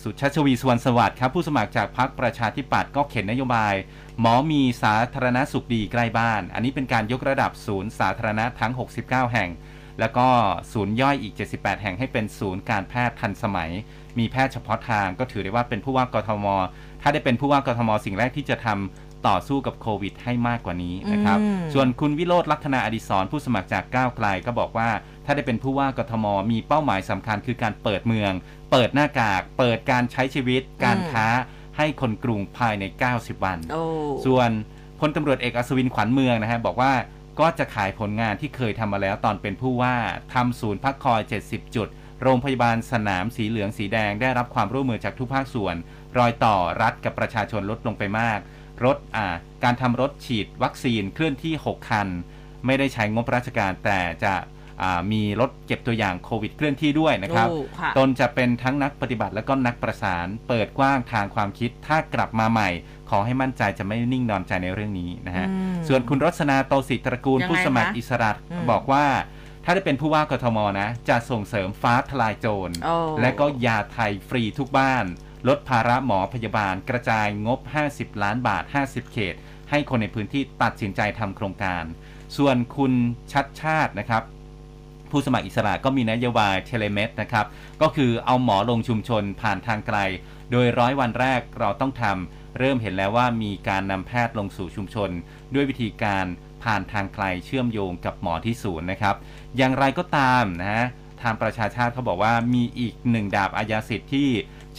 [SPEAKER 2] สุชัชวีร์ สุวรรณสวัสดิ์ครับผู้สมัครจากพรรคประชาธิปัตย์ก็เข็นนโยบาย หมอดีสาธารณสุขดีใกล้บ้าน อันนี้เป็นการยกระดับศูนย์สาธารณะทั้ง 69 แห่ง แล้วก็ศูนย์ย่อยอีก 78 แห่งให้เป็นศูนย์การแพทย์ทันสมัย มีแพทย์เฉพาะทางก็ถือได้ว่าเป็นผู้ว่ากทม ถ้าได้เป็นผู้ว่ากทม สิ่งแรกที่จะทำ ต่อสู้กับโควิดให้มากกว่านี้นะครับ
[SPEAKER 1] อืม
[SPEAKER 2] ส่วนคุณวิโรจน์ ลักขณาอดิศรผู้สมัครจากก้าวไกลก็บอกว่า ถ้าได้เป็นผู้ว่ากทมมีเป้าหมายสำคัญคือการเปิดเมือง เปิดหน้ากาก เปิดการใช้ชีวิต การค้าให้คนกรุงภายใน 90 วัน
[SPEAKER 1] โอ้
[SPEAKER 2] ส่วนพลตำรวจเอกอัศวินขวัญเมืองนะฮะบอกว่าก็จะขายผลงานที่เคยทำมาแล้วตอนเป็นผู้ว่าทำศูนย์พักคอย 70 จุด โรงพยาบาลสนามสีเหลืองสีแดงได้รับความร่วมมือจากทุกภาคส่วน รอยต่อรัฐกับประชาชนลดลงไปมาก รถอ่าการทำรถฉีดวัคซีนเคลื่อนที่ 6 คัน ไม่ได้ใช้งบราชการแต่จะอ่ามีรถเก็บตัวอย่างโควิดเคลื่อนที่ด้วยนะครับ
[SPEAKER 1] โอ้ค่ะ
[SPEAKER 2] ตนจะเป็นทั้งนักปฏิบัติและก็นักประสาน เปิดกว้างทางความคิด ถ้ากลับมาใหม่ ขอให้มั่นใจจะไม่นิ่งนอนใจในเรื่องนี้นะฮะ
[SPEAKER 1] อืม
[SPEAKER 2] ส่วนคุณรสนาโตศิตระกูล
[SPEAKER 1] ยังไง
[SPEAKER 2] ผู้สมัคร
[SPEAKER 1] คะ
[SPEAKER 2] อิสระ
[SPEAKER 1] อืม
[SPEAKER 2] บอกว่า ถ้าได้เป็นผู้ว่ากทมนะ จะส่งเสริมฟ้าทลายโจร
[SPEAKER 1] โอ้
[SPEAKER 2] และก็ยาไทยฟรีทุกบ้าน ลดภาระหมอพยาบาล กระจายงบ 50 ล้านบาท 50 เขต ให้คนในพื้นที่ตัดสินใจทำโครงการ ส่วนคุณชัชชาตินะครับ ผู้สมัครอิสระก็มีนโยบาย telemed นะครับ ก็คือเอาหมอลงชุมชนผ่านทางไกล โดยร้อยวันแรกเราต้องทำเริ่มเห็นแล้วว่ามีการนำแพทย์ลงสู่ชุมชน ด้วยวิธีการผ่านทางไกลเชื่อมโยงกับหมอที่ศูนย์นะครับ อย่างไรก็ตามนะฮะทางประชาชาติเขาบอกว่ามีอีกหนึ่งดาบอาญาสิทธิ์ที่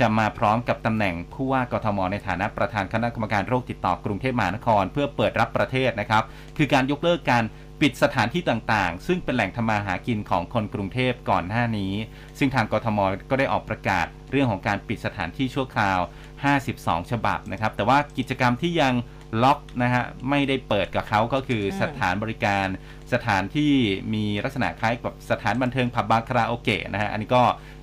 [SPEAKER 2] จะมาพร้อมกับตำแหน่งผู้ว่ากทมในฐานะประธานคณะกรรมการโรคติดต่อกรุงเทพมหานคร เพื่อเปิดรับประเทศนะครับ คือการยกเลิกการปิดสถานที่ต่างๆ ซึ่งเป็นแหล่งทำมาหากินของคนกรุงเทพก่อนหน้านี้ ซึ่งทางกทมก็ได้ออกประกาศเรื่องของการปิดสถานที่ชั่วคราว 52 ฉบับนะครับ แต่ว่ากิจกรรมที่ยังล็อกนะฮะไม่ได้เปิดกับเขาก็คืออ
[SPEAKER 1] ม
[SPEAKER 2] สถานบริการ สถานที่มีลักษณะคล้ายกับสถานบันเทิงผับบาร์คาราโอเกะนะฮะอันนี้ก็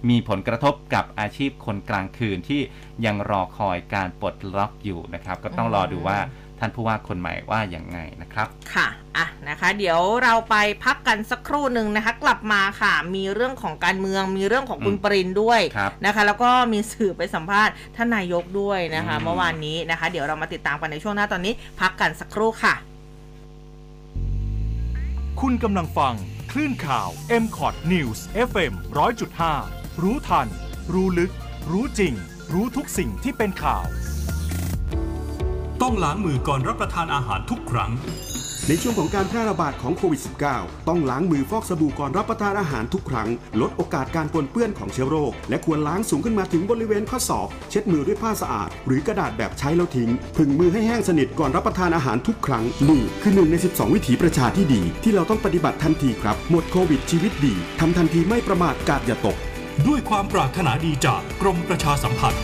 [SPEAKER 2] มีผลกระทบกับอาชีพคนกลางคืนที่ยังรอคอยการปลดล็อกอยู่นะครับ ก็ต้องรอดูว่าท่านผู้ว่าคนใหม่ว่าอย่างไงนะครับ
[SPEAKER 1] ค่ะอะนะคะ เดี๋ยวเราไปพักกันสักครู่หนึ่งนะคะ กลับมาค่ะ มีเรื่องของการเมือง มีเรื่องของคุณ
[SPEAKER 2] อืม
[SPEAKER 1] ปรินด้วย
[SPEAKER 2] ครับ
[SPEAKER 1] นะคะ แล้วก็มีสื่อไปสัมภาษณ์ท่านนายกด้วยนะคะ
[SPEAKER 2] อืม
[SPEAKER 1] เมื่อวานนี้นะคะ เดี๋ยวเรามาติดตามกันในช่วงหน้าตอนนี้ พักกันสักครู่ค่ะ
[SPEAKER 3] คุณกำลังฟัง คลื่นข่าว m c o t News FM 100.5 รู้ทัน รู้ลึก รู้จริง รู้ทุกสิ่งที่เป็นข่าว
[SPEAKER 4] ต้องล้างมือก่อนรับประทานอาหารทุกครั้ง
[SPEAKER 5] ในช่วงของการแพร่ระบาดของโควิด -19 ต้องล้างมือฟอกสบู่ก่อนรับประทานอาหารทุกครั้ง ลดโอกาสการปนเปื้อนของเชื้อโรค และควรล้างสูงขึ้นมาถึงบริเวณข้อศอก เช็ดมือด้วยผ้าสะอาด หรือกระดาษแบบใช้แล้วทิ้งผึ่งมือให้แห้งสนิทก่อนรับประทานอาหารทุกครั้งนี่คือหนึ่งใน 12 วิถีประชาที่ดี ที่เราต้องปฏิบัติทันทีครับ หมดโควิดชีวิตดีทำทันทีไม่ประมาทกาดอย่าตก
[SPEAKER 4] ด้วยความปรารถนาดีจากกรมประชาสัมพันธ์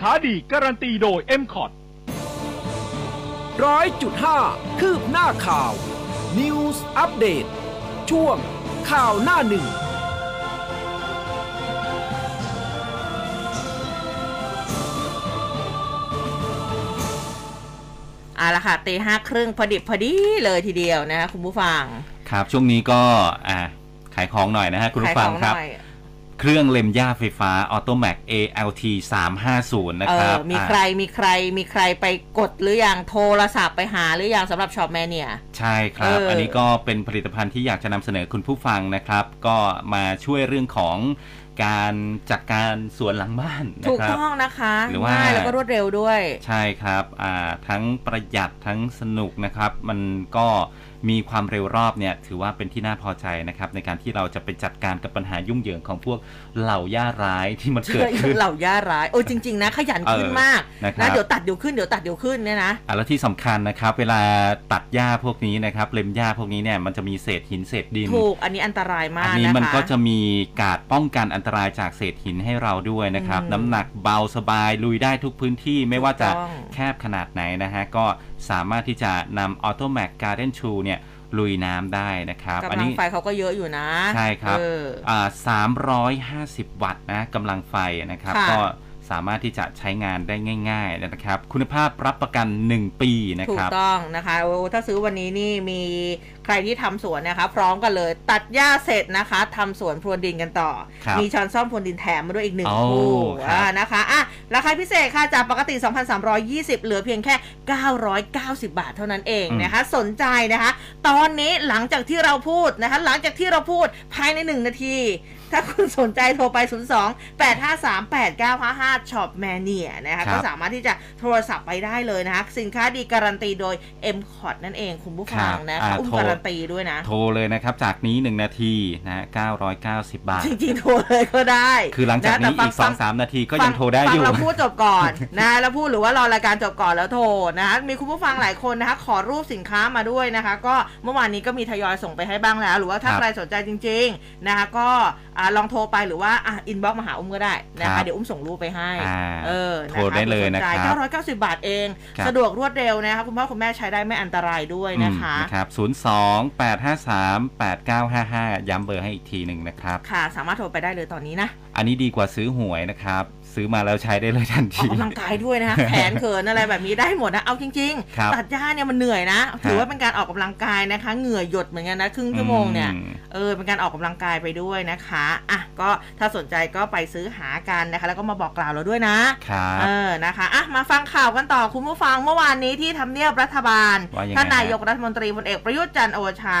[SPEAKER 3] ้าดีการันตีโดย m c o t
[SPEAKER 6] ร้อยจุดห้าคืบหน้าข่าว News อัปเดตช่วงข่าวหน้าหนึ่ง
[SPEAKER 1] เอาละค่ะตีห้าครึ่งพอดิบพอดีเลยทีเดียวนะคะคุณผู้ฟัง
[SPEAKER 2] ครับ ช่วงนี้ก็อ่าขายของหน่อยนะฮะคุณผู้ฟังครับ
[SPEAKER 1] ขายของหน่อย
[SPEAKER 2] เครื่องเล็มย่าไฟฟ้า Automac ALT 350 นะ
[SPEAKER 1] เอ
[SPEAKER 2] ครั
[SPEAKER 1] อบมีใคร
[SPEAKER 2] อ่า
[SPEAKER 1] มีใครมีใครไปกดหรือยังโทรศัพท์ไปหาหรือยังสำหรับช็อปแมนเนี่ย
[SPEAKER 2] ใช่ครับ
[SPEAKER 1] เอออั
[SPEAKER 2] อันนี้ก็เป็นผลิตภัณฑ์ที่อยากจะนำเสนอคุณผู้ฟังนะครับ ก็มาช่วยเรื่องของการจัดการสวนหลังบ้านนะ
[SPEAKER 1] ถูก
[SPEAKER 2] ครับ
[SPEAKER 1] ต้องนะคะ
[SPEAKER 2] หรือว่า
[SPEAKER 1] ง่ายแล้วก็รวดเร็วด้วย
[SPEAKER 2] ใช่ครับอ่าทั้งประหยัดทั้งสนุกนะครับ มันก็ มีความเร็วรอบเนี่ยถือว่าเป็นที่น่าพอใจนะครับในการที่เราจะไปจัดการกับปัญหายุ่งเหยิงของพวกเหล่าย่าร้ายที่มันเกิดขึ้น
[SPEAKER 1] เหล่าย่าร้ายโอ้จริง ๆ นะ ขยันขึ้น
[SPEAKER 2] เออ
[SPEAKER 1] มาก
[SPEAKER 2] นะครับ
[SPEAKER 1] เดี๋ยวตัดเดี๋ยวขึ้นเดี๋ยวตัดเดี๋ยวขึ้นเนี่ยนะ
[SPEAKER 2] อะแล้วที่สำคัญนะครับเวลาตัดหญ้าพวกนี้นะครับเล็มหญ้าพวกนี้เนี่ยมันจะมีเศษหินเศษดิน
[SPEAKER 1] ถูกอันนี้อันตรายมา
[SPEAKER 2] อั
[SPEAKER 1] ก
[SPEAKER 2] นนี้
[SPEAKER 1] นะคะ
[SPEAKER 2] มันก็จะมีการป้องกันอันตรายจากเศษหินให้เราด้วยนะครับ
[SPEAKER 1] อืม
[SPEAKER 2] น้ำหนักเบาสบายลุยได้ทุกพื้นที่ไม่ว่าจะ
[SPEAKER 1] ถูกต้อง
[SPEAKER 2] แคบขนาดไหนนะฮะก็ สามารถที่จะนำ Automac Garden True เนี่ยลุยน้ำได้นะครับ
[SPEAKER 1] กำ
[SPEAKER 2] อัน
[SPEAKER 1] ลัง
[SPEAKER 2] นี้
[SPEAKER 1] ไฟเขาก็เยอะอยู่นะ
[SPEAKER 2] ใช่ครับ
[SPEAKER 1] เออ
[SPEAKER 2] อ่า350วัตต์นะกำลังไฟนะครับ
[SPEAKER 1] ค่ะ
[SPEAKER 2] ก็สามารถที่จะใช้งานได้ง่าย ๆนะครับ คุณภาพรับประกัน 1 ปีนะ
[SPEAKER 1] ถู
[SPEAKER 2] ค
[SPEAKER 1] ก
[SPEAKER 2] รับ
[SPEAKER 1] ต้องนะคะโอ้ถ้าซื้อวันนี้นี่มีใครที่ทำสวนนะคะ พร้อมกันเลย ตัดหญ้าเสร็จนะคะทำสวนพรวนดินกันต่อ
[SPEAKER 2] ครับ
[SPEAKER 1] มีช้อนซ่อมพรวนดินแถมมาด้วยอีกหนึ่ง
[SPEAKER 2] โอ้
[SPEAKER 1] คู่
[SPEAKER 2] ครับ
[SPEAKER 1] อ่านะคะอะราคาพิเศษค่ะจากปกติ 2,320 เหลือเพียงแค่ 990 บาทเท่านั้นเองนะคะ สนใจนะคะ ตอนนี้หลังจากที่เราพูดนะคะ หลังจากที่เราพูดภายใน 1 นาทีถ้าคุณสนใจโทรไป 02 853 8955ช็อปแมเนียนะคะ
[SPEAKER 2] ครับ
[SPEAKER 1] ก็สามารถที่จะโทรศัพท์ไปได้เลยนะคะ สินค้าดีการันตีโดย m c o t นั่นเองคุณผู้ฟังนะ
[SPEAKER 2] ครั
[SPEAKER 1] คะ
[SPEAKER 2] บอ่า
[SPEAKER 1] อุ้ม
[SPEAKER 2] โทร
[SPEAKER 1] การันตีด้วยนะ
[SPEAKER 2] โทรเลยนะครับ จากนี้ 1 นาทีนะ990 บาท
[SPEAKER 1] จริงๆ โทรเลยก็ได้
[SPEAKER 2] คือหลังจากนี้ะ
[SPEAKER 1] แต่
[SPEAKER 2] อีก
[SPEAKER 1] ฟั
[SPEAKER 2] 2-3 นาทีก็ยังโทรได้
[SPEAKER 1] ฟั
[SPEAKER 2] อยู่
[SPEAKER 1] เราพูดจบก่อนนะแล้วพูดหรือว่ารอรายการจบก่อนแล้วโทรนะคะมีคุณผู้ฟังหลายคนนะคะ ขอรูปสินค้ามาด้วยนะคะ ก็เมื่อวานนี้ก็มีทยอยส่งไปให้บ้างแล้ว หรือว่าถ้า
[SPEAKER 2] ครับ
[SPEAKER 1] ใครสนใจจริง ๆ นะคะ ก็อ่าลองโทรไปหรือว่าอะอินบ็อกมาหาอุ้มก็ได้นะ
[SPEAKER 2] ครั
[SPEAKER 1] คะ
[SPEAKER 2] บ
[SPEAKER 1] เดี๋ยวอุ้มส่งรูปไปให้
[SPEAKER 2] อ่า
[SPEAKER 1] เออ
[SPEAKER 2] โทรได้เลยนะครับ
[SPEAKER 1] เก้าร้อยเก้าสิบบาทเอง
[SPEAKER 2] ครับ
[SPEAKER 1] สะดวกรวดเร็วนะคะคุณพ่อคุณแม่ใช้ได้ไม่อันตรายด้วยนะคะ
[SPEAKER 2] อืมนะครับ02 853 8955 ย้ำเบอร์ให้อีกทีหนึ่งนะครับ
[SPEAKER 1] ค่ะ สามารถโทรไปได้เลยตอนนี้นะ
[SPEAKER 2] อันนี้ดีกว่าซื้อหวยนะครับ ซื้อมาแล้วใช้ได้เลยทัน
[SPEAKER 1] ออ
[SPEAKER 2] ที
[SPEAKER 1] กกำลังกายด้วยนะคะ แขนเขินอะไรแบบนี้ได้หมดนะ เอาจริง
[SPEAKER 2] ครับ
[SPEAKER 1] ๆตัดหญ้าเนี่ยมันเหนื่อยนะ ถือว่าเป็นการออกกำลังกายนะคะ เหงื่อหยดเหมือนกันนะ ครึ่งชั่วโมงเนี่ย
[SPEAKER 2] อืม
[SPEAKER 1] เออ เป็นการออกกำลังกายไปด้วยนะคะ อะ ก็ถ้าสนใจก็ไปซื้อหากันนะคะ แล้วก็มาบอกกล่าวเราด้วยนะ
[SPEAKER 2] ครับ
[SPEAKER 1] เออ นะคะ อะ มาฟังข่าวกันต่อคุณผู้ฟังเมื่อวานนี้ที่ทำเนียบรัฐบาล
[SPEAKER 2] ว่ายังไง
[SPEAKER 1] ท่านนาย
[SPEAKER 2] ฮะ
[SPEAKER 1] กรัฐมนตรีพลเอกประยุทธ์จันทร์โอชา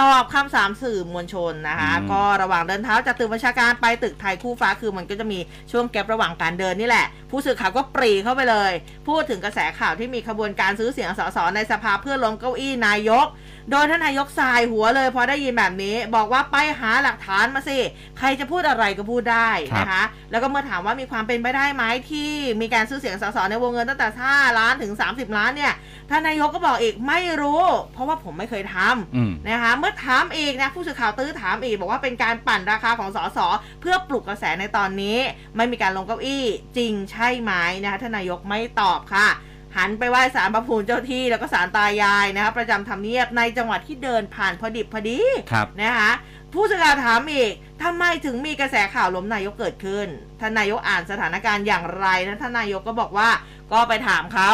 [SPEAKER 1] ตอบคำสามสื่อมวลชนนะคะ
[SPEAKER 2] อืม
[SPEAKER 1] ก็ระหว่างเดินเท้าจากตึกบัญชาการไปตึกไทยคู่ฟ้าคือมันก็จะมีช่วงแกลระหว่างการเดินนี่แหละ ผู้สื่อข่าวก็ปรีเข้าไปเลย พูดถึงกระแสข่าวที่มีขบวนการซื้อเสียงสสในสภาเพื่อล้มเก้าอี้นายก โดยท่านนายกสายหัวเลยพอได้ยินแบบนี้ บอกว่าไปหาหลักฐานมาสิ ใครจะพูดอะไรก็พูดได้นะคะ แล้วก็เมื่อถามว่ามีความเป็นไปได้ไหมที่มีการซื้อเสียงสสในวงเงินตั้งแต่5ล้านถึง 30 ล้านเนี่ยท่านนายกก็บอกอีกไม่รู้ เพราะว่าผมไม่เคยทำ
[SPEAKER 2] อืม
[SPEAKER 1] นะคะเมื่อถามอีกนะผู้สื่อข่าวตื้อถามอีก บอกว่าเป็นการปั่นราคาของสสเพื่อปลุกกระแสในตอนนี้ ไม่มีการลงเก้าอี้จริงใช่ไหมนะคะท่านนายกไม่ตอบค่ะ หันไปไหว้สารพระภูมิเจ้าที่แล้วก็สารตายายนะคะประจำทำเนียบในจังหวัดที่เดินผ่านพอดิบพอดี
[SPEAKER 2] ครับ
[SPEAKER 1] นะคะผู้สื่อข่าวถามอีกทำไมถึงมีกระแสข่าวล้มนายกเกิดขึ้นท่านนายกอ่านสถานการณ์อย่างไรนะท่านนายกก็บอกว่าก็ไปถามเขา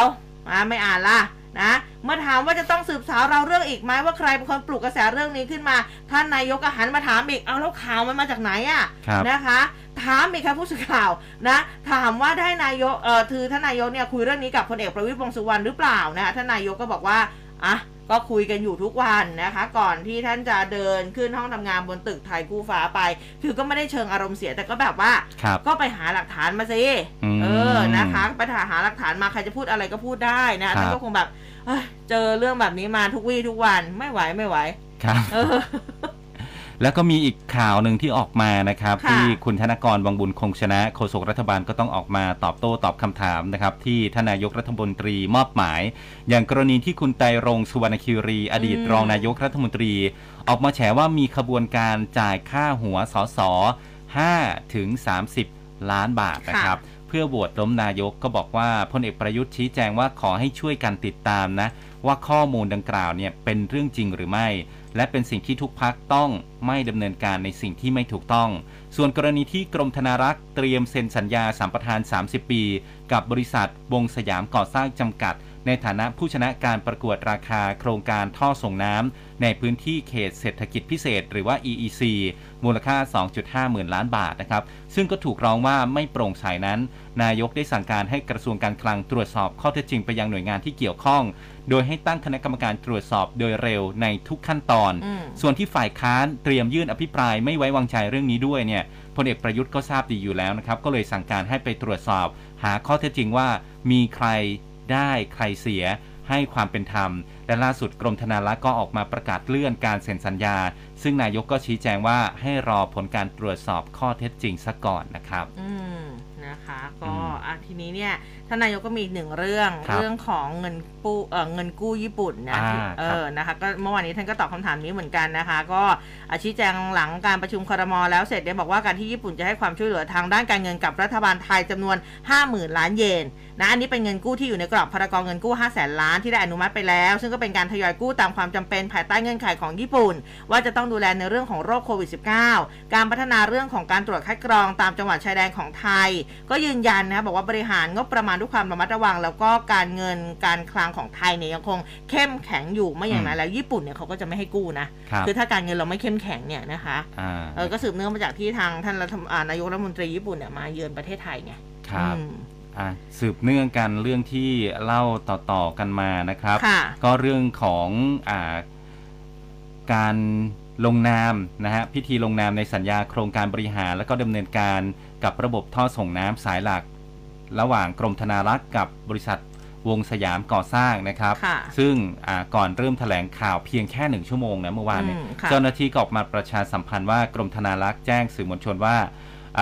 [SPEAKER 1] อ่าไม่อ่านล่ะ นะเมื่อถามว่าจะต้องสืบสาวเราเรื่องอีกไหมว่าใครเป็นคนปลุกกระแสเรื่องนี้ขึ้นมา ท่านนายกก็หันมาถามอีกเอาแล้วข่าวมันมาจากไหนอะ
[SPEAKER 2] ครับ
[SPEAKER 1] นะคะถามอีกครับผู้สื่อข่าวนะถามว่าได้นายกเอ่อคือท่านนายกเนี่ยคุยเรื่องนี้กับพลเอกประวิตรวงษ์สุวรรณหรือเปล่านะคะท่านนายกก็บอกว่าอะ ก็คุยกันอยู่ทุกวันนะคะ ก่อนที่ท่านจะเดินขึ้นห้องทำงานบนตึกไทยกู้ฟ้าไป คือก็ไม่ได้เชิงอารมณ์เสียแต่ก็แบบว่า
[SPEAKER 2] ครับ
[SPEAKER 1] ก็ไปหาหลักฐานมาสิ
[SPEAKER 2] อืม
[SPEAKER 1] เออนะคะไปหาหลักฐานมาใครจะพูดอะไรก็พูดได้นะ
[SPEAKER 2] ครับ
[SPEAKER 1] ท่านก็คงแบบเอ้ยเจอเรื่องแบบนี้มาทุกวี่ทุกวันไม่ไหวไม่ไหว
[SPEAKER 2] ครับ
[SPEAKER 1] เออ
[SPEAKER 2] แล้วก็มีอีกข่าวหนึ่งที่ออกมานะครับ
[SPEAKER 1] ค่ะ
[SPEAKER 2] ที่คุณธนกรวังบุญคงชนะโฆษกรัฐบาลก็ต้องออกมาตอบโต้ตอบคำถามนะครับ ที่ทานนายกรัฐมนตรีมอบหมาย อย่างกรณีที่คุณไตรรงค์สุวรรณคิรี อดีต
[SPEAKER 1] อืม
[SPEAKER 2] รองนายกรัฐมนตรี ออกมาแฉว่ามีขบวนการจ่ายค่าหัวสส5ถึง30 ล้านบาทนะครับเพื่อโหวตล้มนายกก็บอกว่าพลเอกประยุทธ์ชี้แจงว่าขอให้ช่วยกันติดตามนะ ว่าข้อมูลดังกล่าวเนี่ยเป็นเรื่องจริงหรือไม่ และเป็นสิ่งที่ทุกพักต้องไม่ดำเนินการในสิ่งที่ไม่ถูกต้อง ส่วนกรณีที่กรมธนารักษ์เตรียมเซ็นสัญญาสัมปทาน 30 ปี กับบริษัทวงสยามก่อสร้างจำกัด ในฐานะผู้ชนะการประกวดราคาโครงการท่อส่งน้ำในพื้นที่เขตเศรษฐกิจพิเศษ หรือว่า EEC มูลค่า 2.5 หมื่นล้านบาทนะครับ ซึ่งก็ถูกร้องว่าไม่โปร่งใสนั้น นายกได้สั่งการให้กระทรวงการคลังตรวจสอบข้อเท็จจริงไปยังหน่วยงานที่เกี่ยวข้อง โดยให้ตั้งคณะกรรมการตรวจสอบโดยเร็วในทุกขั้นตอน
[SPEAKER 1] อ
[SPEAKER 2] ส่วนที่ฝ่ายค้านเตรียมยื่นอภิปรายไม่ไว้วางใจเรื่องนี้ด้วยเนี่ยพลเอกประยุทธ์ก็ทราบดีอยู่แล้วนะครับ ก็เลยสั่งการให้ไปตรวจสอบ หาข้อเท็จจริงว่ามีใคร ได้ใครเสียให้ความเป็นธรรม และล่าสุดกรมธนารักษ์ก็ออกมาประกาศเลื่อนการเซ็นสัญญา ซึ่งนายกก็ชี้แจงว่าให้รอผลการตรวจสอบข้อเท็จจริงซะก่อนนะครับ
[SPEAKER 1] อืมนะคะก็
[SPEAKER 2] อืม
[SPEAKER 1] อะทีนี้เนี่ยท่านนายกก็มีอีกหนึ่งเรื่อง
[SPEAKER 2] ครับ
[SPEAKER 1] เรื่องของเงินกู้เออเงินกู้ญี่ปุ่นนะ
[SPEAKER 2] อ่า
[SPEAKER 1] ที่เอ
[SPEAKER 2] ครับ
[SPEAKER 1] อนะคะก็เมื่อวานนี้ท่านก็ตอบคำถามนี้เหมือนกันนะคะ ก็อาชี้แจงหลังการประชุมครมแล้วเสร็จเนี่ยบอกว่าการที่ญี่ปุ่นจะให้ความช่วยเหลือทางด้านการเงินกับรัฐบาลไทยจำนวน 50,000 ล้านเยน นะอันนี้เป็นเงินกู้ที่อยู่ในกรอบพรกรเงินกู้ 5 0 0แสนล้านที่ได้อนุมัติไปแล้ว ซึ่งก็เป็นการทยอยกู้ตามความจำเป็นภายใต้เงื่อนไขของญี่ปุ่น ว่าจะต้องดูแลในเรื่องของโรคโควิด -19 การพัฒนาเรื่องของการตรวจคัดกรองตามจังหวัดชายแดนของไทย ก็ยืนยันนะบอกว่าบริหารงบประมาณด้วยความระมัดระวัง แล้วก็การเงินการคลังของไทยเนี่ยยังคงเข้มแข็งอยู่ไม่อย่างนั้นแล้วญี่ปุ่นเนี่ยเขาก็จะไม่ให้กู้นะครับอถ้าการเงินเราไม่เข้มแข็งเนี่ยนะคะ
[SPEAKER 2] อ่า
[SPEAKER 1] เออก็สืบเนื่องมาจากที่ทางท่านรัฐมอ่านายกรัฐมนตรีญี่ปุ่นเนี่ยมาเยือนประเทศไทยไง
[SPEAKER 2] ครับ
[SPEAKER 1] อืม
[SPEAKER 2] อะ สืบเนื่องกันเรื่องที่เล่าต่อๆกันมานะครับ
[SPEAKER 1] ค่ะ
[SPEAKER 2] ก็เรื่องของอ่าการลงนามนะฮะพิธีลงนามในสัญญาโครงการบริหาร และก็ดำเนินการกับระบบท่อส่งน้ำสายหลัก ระหว่างกรมธนารักษ์กับบริษัทวงสยามก่อสร้างนะครับ
[SPEAKER 1] ค่ะ
[SPEAKER 2] ซึ่งอ่าก่อนเริ่มแถลงข่าวเพียงแค่หนึ่งชั่วโมงนะเมื่อวานเนี่ย
[SPEAKER 1] อืมค่ะ
[SPEAKER 2] เจ้าหน้าที่ก็ออกมาประชาสัมพันธ์ว่ากรมธนารักษ์แจ้งสื่อมวลชนว่าอ่า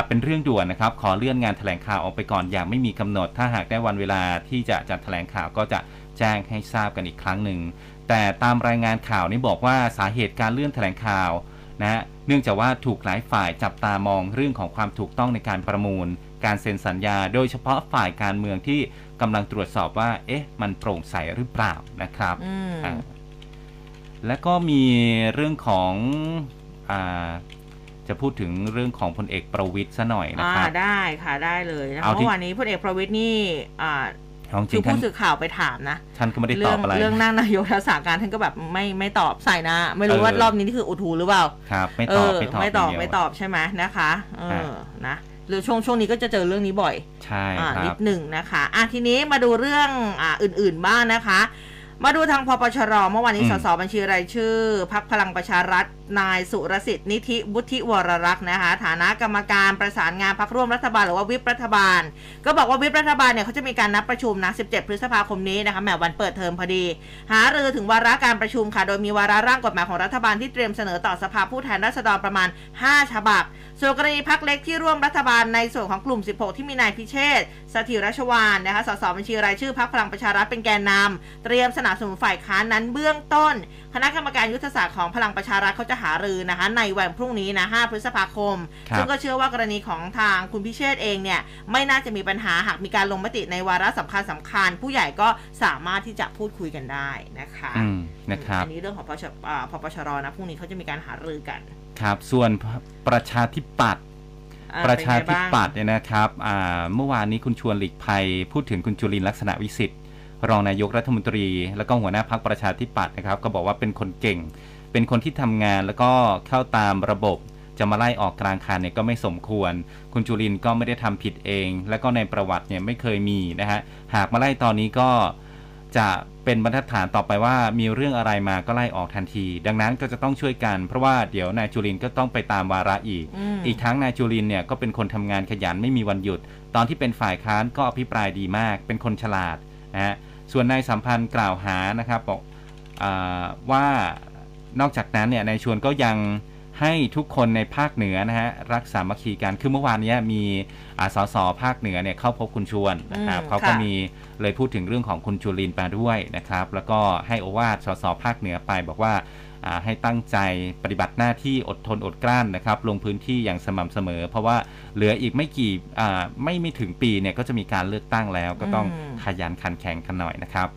[SPEAKER 2] เป็นเรื่องด่วนนะครับ ขอเลื่อนงานแถลงข่าวออกไปก่อนอย่างไม่มีกำหนด ถ้าหากได้วันเวลาที่จะจัดแถลงข่าวก็จะแจ้งให้ทราบกันอีกครั้งหนึ่ง แต่ตามรายงานข่าวนี่บอกว่าสาเหตุการเลื่อนแถลงข่าวนะฮะเนื่องจากว่าถูกหลายฝ่ายจับตามองเรื่องของความถูกต้องในการประมูล การเซ็นสัญญา โดยเฉพาะฝ่ายการเมืองที่กำลังตรวจสอบว่า เอ๊ะ มันโปร่งใสหรือเปล่านะครับ
[SPEAKER 1] อืม
[SPEAKER 2] อ่าและก็มีเรื่องของอา จะพูดถึงเรื่องของพลเอกประวิตยซะหน่อยนะ
[SPEAKER 1] อ่า
[SPEAKER 2] ครับ
[SPEAKER 1] ได้ค่ะได้เลยนะคะ
[SPEAKER 2] เอาที่
[SPEAKER 1] เมื่อวานนี้พลเอกประวิตยนี่อ่า
[SPEAKER 2] เอาจ
[SPEAKER 1] คื
[SPEAKER 2] ริ
[SPEAKER 1] อง
[SPEAKER 2] ท่า
[SPEAKER 1] ผู้
[SPEAKER 2] น
[SPEAKER 1] สื่อข่าวไปถามนะ
[SPEAKER 2] ท่านก็ไม่ได้ต
[SPEAKER 1] เรื่
[SPEAKER 2] อบอะไร
[SPEAKER 1] เรื่องนั่งนายกรักษาการท่านก็แบบไม่ไม่ตอบใส่นะ ไม่รู้
[SPEAKER 2] เออ
[SPEAKER 1] ว่ารอบนี้นี่คืออุทูหรือเปล่า
[SPEAKER 2] ครับไม่
[SPEAKER 1] เอ
[SPEAKER 2] ตอบ
[SPEAKER 1] อ
[SPEAKER 2] ไม่ตอบ
[SPEAKER 1] ไม่ตอบ
[SPEAKER 2] ย่างเดียว
[SPEAKER 1] ไม่ตอบใช่ไหมนะคะเอ
[SPEAKER 2] ฮะ
[SPEAKER 1] อนะหรือช่วงช่วงนี้ก็จะเจอเรื่องนี้บ่อย
[SPEAKER 2] ใช่
[SPEAKER 1] อ่า
[SPEAKER 2] ค
[SPEAKER 1] นิ
[SPEAKER 2] รับ
[SPEAKER 1] ดหนึ่งนะคะอะทีนี้มาดูเรื่องอ่าอื่น ๆ บ้างนะคะ มาดูทางพปชรเมื่อวานนี้
[SPEAKER 2] อืม
[SPEAKER 1] สสบัญชีรายชื่อพักพลังประชารัฐ นายสุรสิทธิ์นิธิบุธิวรรักษ์นะคะ ฐานะกรรมการประสานงานพักร่วมรัฐบาลหรือว่าวิปรัฐบาล ก็บอกว่าวิปรัฐบาลเนี่ยเขาจะมีการนัดประชุมนะ 17 พฤษภาคมนี้นะคะแหมวันเปิดเทอมพอดี หารือถึงวาระการประชุมค่ะ โดยมีวาระร่างกฎหมายของรัฐบาลที่เตรียมเสนอต่อสภาผู้แทนราษฎรประมาณ 5 ฉบับ ส่วนกรณีพักเล็กที่ร่วมรัฐบาลในส่วนของกลุ่ม 16 ที่มีนายพิเชษฐ์สถิรชวานนะคะสสบัญชีรายชื่อพักพลังประชารัฐเป็นแกนนำเตรียมสนับสนุนฝ่ายค้านนั้นเบื้องต้น คณะกรรมการยุทธศาสตร์ของพลังประชารัฐเขาจะหารือนะคะ ในวันพรุ่งนี้นะ 5 พฤษภาคม
[SPEAKER 2] ครับ
[SPEAKER 1] ซึ่งก็เชื่อว่ากรณีของทางคุณพิเชษฐ์เองเนี่ย ไม่น่าจะมีปัญหาหากมีการลงมติในวาระสำคัญสำคัญ ผู้ใหญ่ก็สามารถที่จะพูดคุยกันได้นะคะ
[SPEAKER 2] อืมนะครับ
[SPEAKER 1] อันนี้เรื่องของพชอ่าพปชรนะพรุ่งนี้เขาจะมีการหารือกัน
[SPEAKER 2] ครับ ส่วนประชาธิปัตย์
[SPEAKER 1] อ่
[SPEAKER 2] ประชาธิ
[SPEAKER 1] เป็นไงบ้ง
[SPEAKER 2] ปัตย์เนี่ยนะครับอ่าเมื่อวานนี้คุณชวนหลีกภัย พูดถึงคุณจุลินทร์ลักษณะวิสิทธิ์ รองนายกรัฐมนตรี แล้วก็หัวหน้าพักประชาธิปัตย์นะครับ ก็บอกว่าเป็นคนเก่ง เป็นคนที่ทำงานแล้วก็เข้าตามระบบจะมาไล่ออกกลางคันเนี่ยก็ไม่สมควร คุณจุลินทร์ก็ไม่ได้ทำผิดเอง แล้วก็ในประวัติเนี่ยไม่เคยมีนะฮะ หากมาไล่ตอนนี้ก็จะเป็นบรรทัดฐานต่อไปว่ามีเรื่องอะไรมาก็ไล่ออกทันที ดังนั้นก็จะต้องช่วยกัน เพราะว่าเดี๋ยวนายจุลินก็ต้องไปตามวาระอีก
[SPEAKER 1] อืม
[SPEAKER 2] อีกทั้งนายจุลินเนี่ยก็เป็นคนทำงานขยันไม่มีวันหยุด ตอนที่เป็นฝ่ายค้านก็อภิปรายดีมาก เป็นคนฉลาดนะฮะ ส่วนนายสัมพันธ์กล่าวหานะครับบอกอาว่านอกจากนั้นเนี่ยนายชวนก็ยังให้ทุกคนในภาคเหนือนะฮะรักสามัคคีกันคือเมื่อวานเนี้ยมีอาสสภาคเหนือเนี่ยเข้าพบคุณชวนนะครับ
[SPEAKER 1] อืม
[SPEAKER 2] เขาก็
[SPEAKER 1] ค่ะ
[SPEAKER 2] มีเลยพูดถึงเรื่องของคุณจุลินมาด้วยนะครับ แล้วก็ให้โอวาทสสภาคเหนือไปบอกว่าอ่า ให้ตั้งใจปฏิบัติหน้าที่อดทนอดกลั้นนะครับ ลงพื้นที่อย่างสม่ำเสมอ เพราะว่าเหลืออีกไม่กี่อ่าไม่ไม่ถึงปีเนี่ยก็จะมีการเลือกตั้งแล้ว ก็ต้อง
[SPEAKER 1] อืม
[SPEAKER 2] ขยันขันแข็งกันหน่อยนะครับ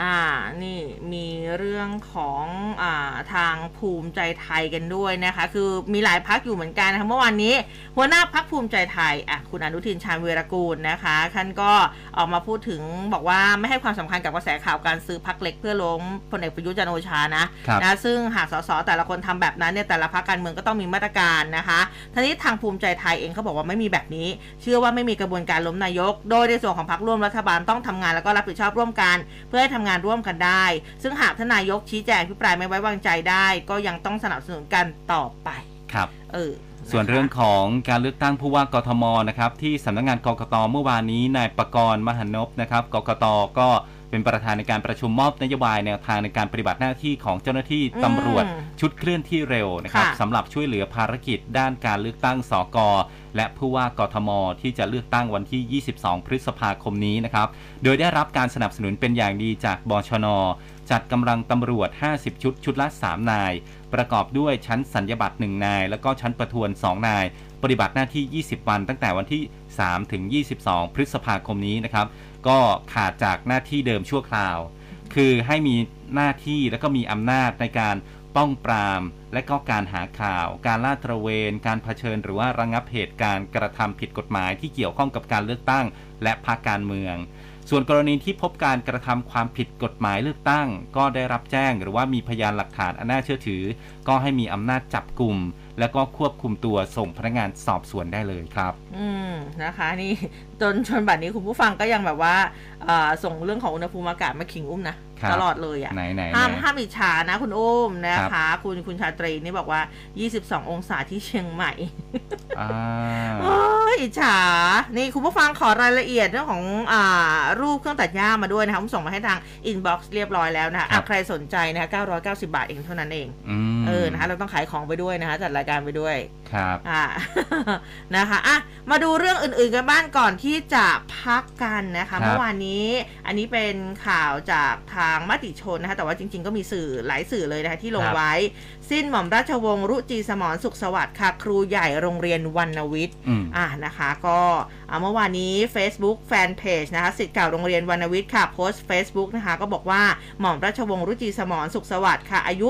[SPEAKER 1] อืมอ่านี่มีเรื่องของอ่าทางภูมิใจไทยกันด้วยนะคะ คือมีหลายพักอยู่เหมือนกันนะคะเมื่อวานนี้ หัวหน้าพักภูมิใจไทยอะคุณอนุทินชาญวีรกูลนะคะท่านก็ออกมาพูดถึงบอกว่าไม่ให้ความสำคัญกับกระแสข่าวการซื้อพักเล็กเพื่อล้มพลเอกประยุทธ์จันทร์โอชานะครับนะซึ่งหากสสแต่ละคนทำแบบนั้นเนี่ยแต่ละพักการเมืองก็ต้องมีมาตรการนะคะทีนี้ทางภูมิใจไทยเองเขาบอกว่าไม่มีแบบนี้ เชื่อว่าไม่มีกระบวนการล้มนายก โดยในส่วนของพรรคร่วมรัฐบาลต้องทำงานแล้วก็รับผิดชอบร่วมกัน เพื่อให้ทำงานร่วมกันได้ ซึ่งหากท่านนายกชี้แจงพิปรายไม่ไว้วางใจได้ ก็ยังต้องสนับสนุนกันต่อไป
[SPEAKER 2] ครับ
[SPEAKER 1] เออ
[SPEAKER 2] ส่วนเรื่องของการเลือกตั้งผู้ว่ากทมนะครับที่สำนักงานกกตเมื่อวานนี้นายประกรณ์มหันนพนะครับกกตก็ เป็นประธานในการประชุมมอบนโยบายแนวทางในการปฏิบัติหน้าที่ของเจ้าหน้าที่
[SPEAKER 1] อืม
[SPEAKER 2] ตำรวจชุดเคลื่อนที่เร็วนะครับ
[SPEAKER 1] ค่ะ
[SPEAKER 2] สำหรับช่วยเหลือภารกิจด้านการเลือกตั้งสกและผู้ว่ากทม ที่จะเลือกตั้งวันที่ 22 พฤษภาคมนี้นะครับ โดยได้รับการสนับสนุนเป็นอย่างดีจากบชน จัดกำลังตำรวจ 50 ชุด ชุดละ 3 นาย ประกอบด้วยชั้นสัญญบัตร 1 นาย แล้วก็ชั้นประทวน 2 นาย ปฏิบัติหน้าที่ 20 วัน ตั้งแต่วันที่ 3 ถึง 22 พฤษภาคมนี้นะครับ ก็ขาดจากหน้าที่เดิมชั่วคราว คือให้มีหน้าที่และก็มีอำนาจในการป้องปราม และก็การหาข่าว การลาดตระเวน การเผชิญ หรือว่าระงับเหตุการณ์กระทำผิดกฎหมายที่เกี่ยวข้องกับการเลือกตั้ง และพรรคการเมือง ส่วนกรณีที่พบการกระทำความผิดกฎหมายเลือกตั้ง ก็ได้รับแจ้ง หรือว่ามีพยานหลักฐานอันน่าเชื่อถือ ก็ให้มีอำนาจจับกลุ่ม แล้วก็ควบคุมตัวส่งพนักงานสอบสวนได้เลยครับ
[SPEAKER 1] อืมนะคะนี่จนจนบัดนี้คุณผู้ฟังก็ยังแบบว่าส่งเรื่องของอุณหภูมิอากาศมาขิงอุ้มนะ ครับตลอดเลยอะ่ะ
[SPEAKER 2] ไหนไหน
[SPEAKER 1] ห้าม
[SPEAKER 2] ไหน
[SPEAKER 1] ห้ามอิจฉานะคุณอุ้มนะ
[SPEAKER 2] ครั
[SPEAKER 1] คะ
[SPEAKER 2] บ
[SPEAKER 1] คุณคุณชาตรีนี่บอกว่า 22 องศาที่เชียงใหม่
[SPEAKER 2] อ่า
[SPEAKER 1] โอ้ยอิจฉา นี่คุณผู้ฟังขอรายละเอียดเรื่องของอ่ารูปเครื่องตัดหญ้ามาด้วยนะคะผมส่งมาให้ทางอินบ็อกซ์เรียบร้อยแล้วนะคะ
[SPEAKER 2] ครั
[SPEAKER 1] อะ
[SPEAKER 2] บ
[SPEAKER 1] ใครสนใจนะคะ990 บาทเองเท่านั้นเอง
[SPEAKER 2] อืม
[SPEAKER 1] เออ นะคะ เราต้องขายของไปด้วยนะคะ จัดรายการไปด้วย
[SPEAKER 2] ครับ
[SPEAKER 1] อ่า นะคะ อะ มาดูเรื่องอื่นๆกันบ้างก่อนที่จะพักกันนะ
[SPEAKER 2] ครั
[SPEAKER 1] คะ
[SPEAKER 2] บ
[SPEAKER 1] เมื่อวานนี้ อันนี้เป็นข่าวจากทางมติชนนะคะแต่ว่าจริง ๆ ก็มีสื่อหลายสื่อเลยนะคะที่ลง
[SPEAKER 2] ครับ
[SPEAKER 1] ไว้ สิ้นหม่อมราชวงศ์รุจีสมรสุขสวัสดิ์ค่ะครูใหญ่โรงเรียนวรรณวิทย์
[SPEAKER 2] อืม
[SPEAKER 1] อ่านะคะ ก็อ่าเมื่อวานนี้ Facebook Fanpage นะคะสิทธิ์เก่าโรงเรียนวรรณวิทย์ค่ะโพสต์ Facebook นะคะ ก็บอกว่าหม่อมราชวงศ์รุจีสมรสุขสวัสดิ์ค่ะ อายุ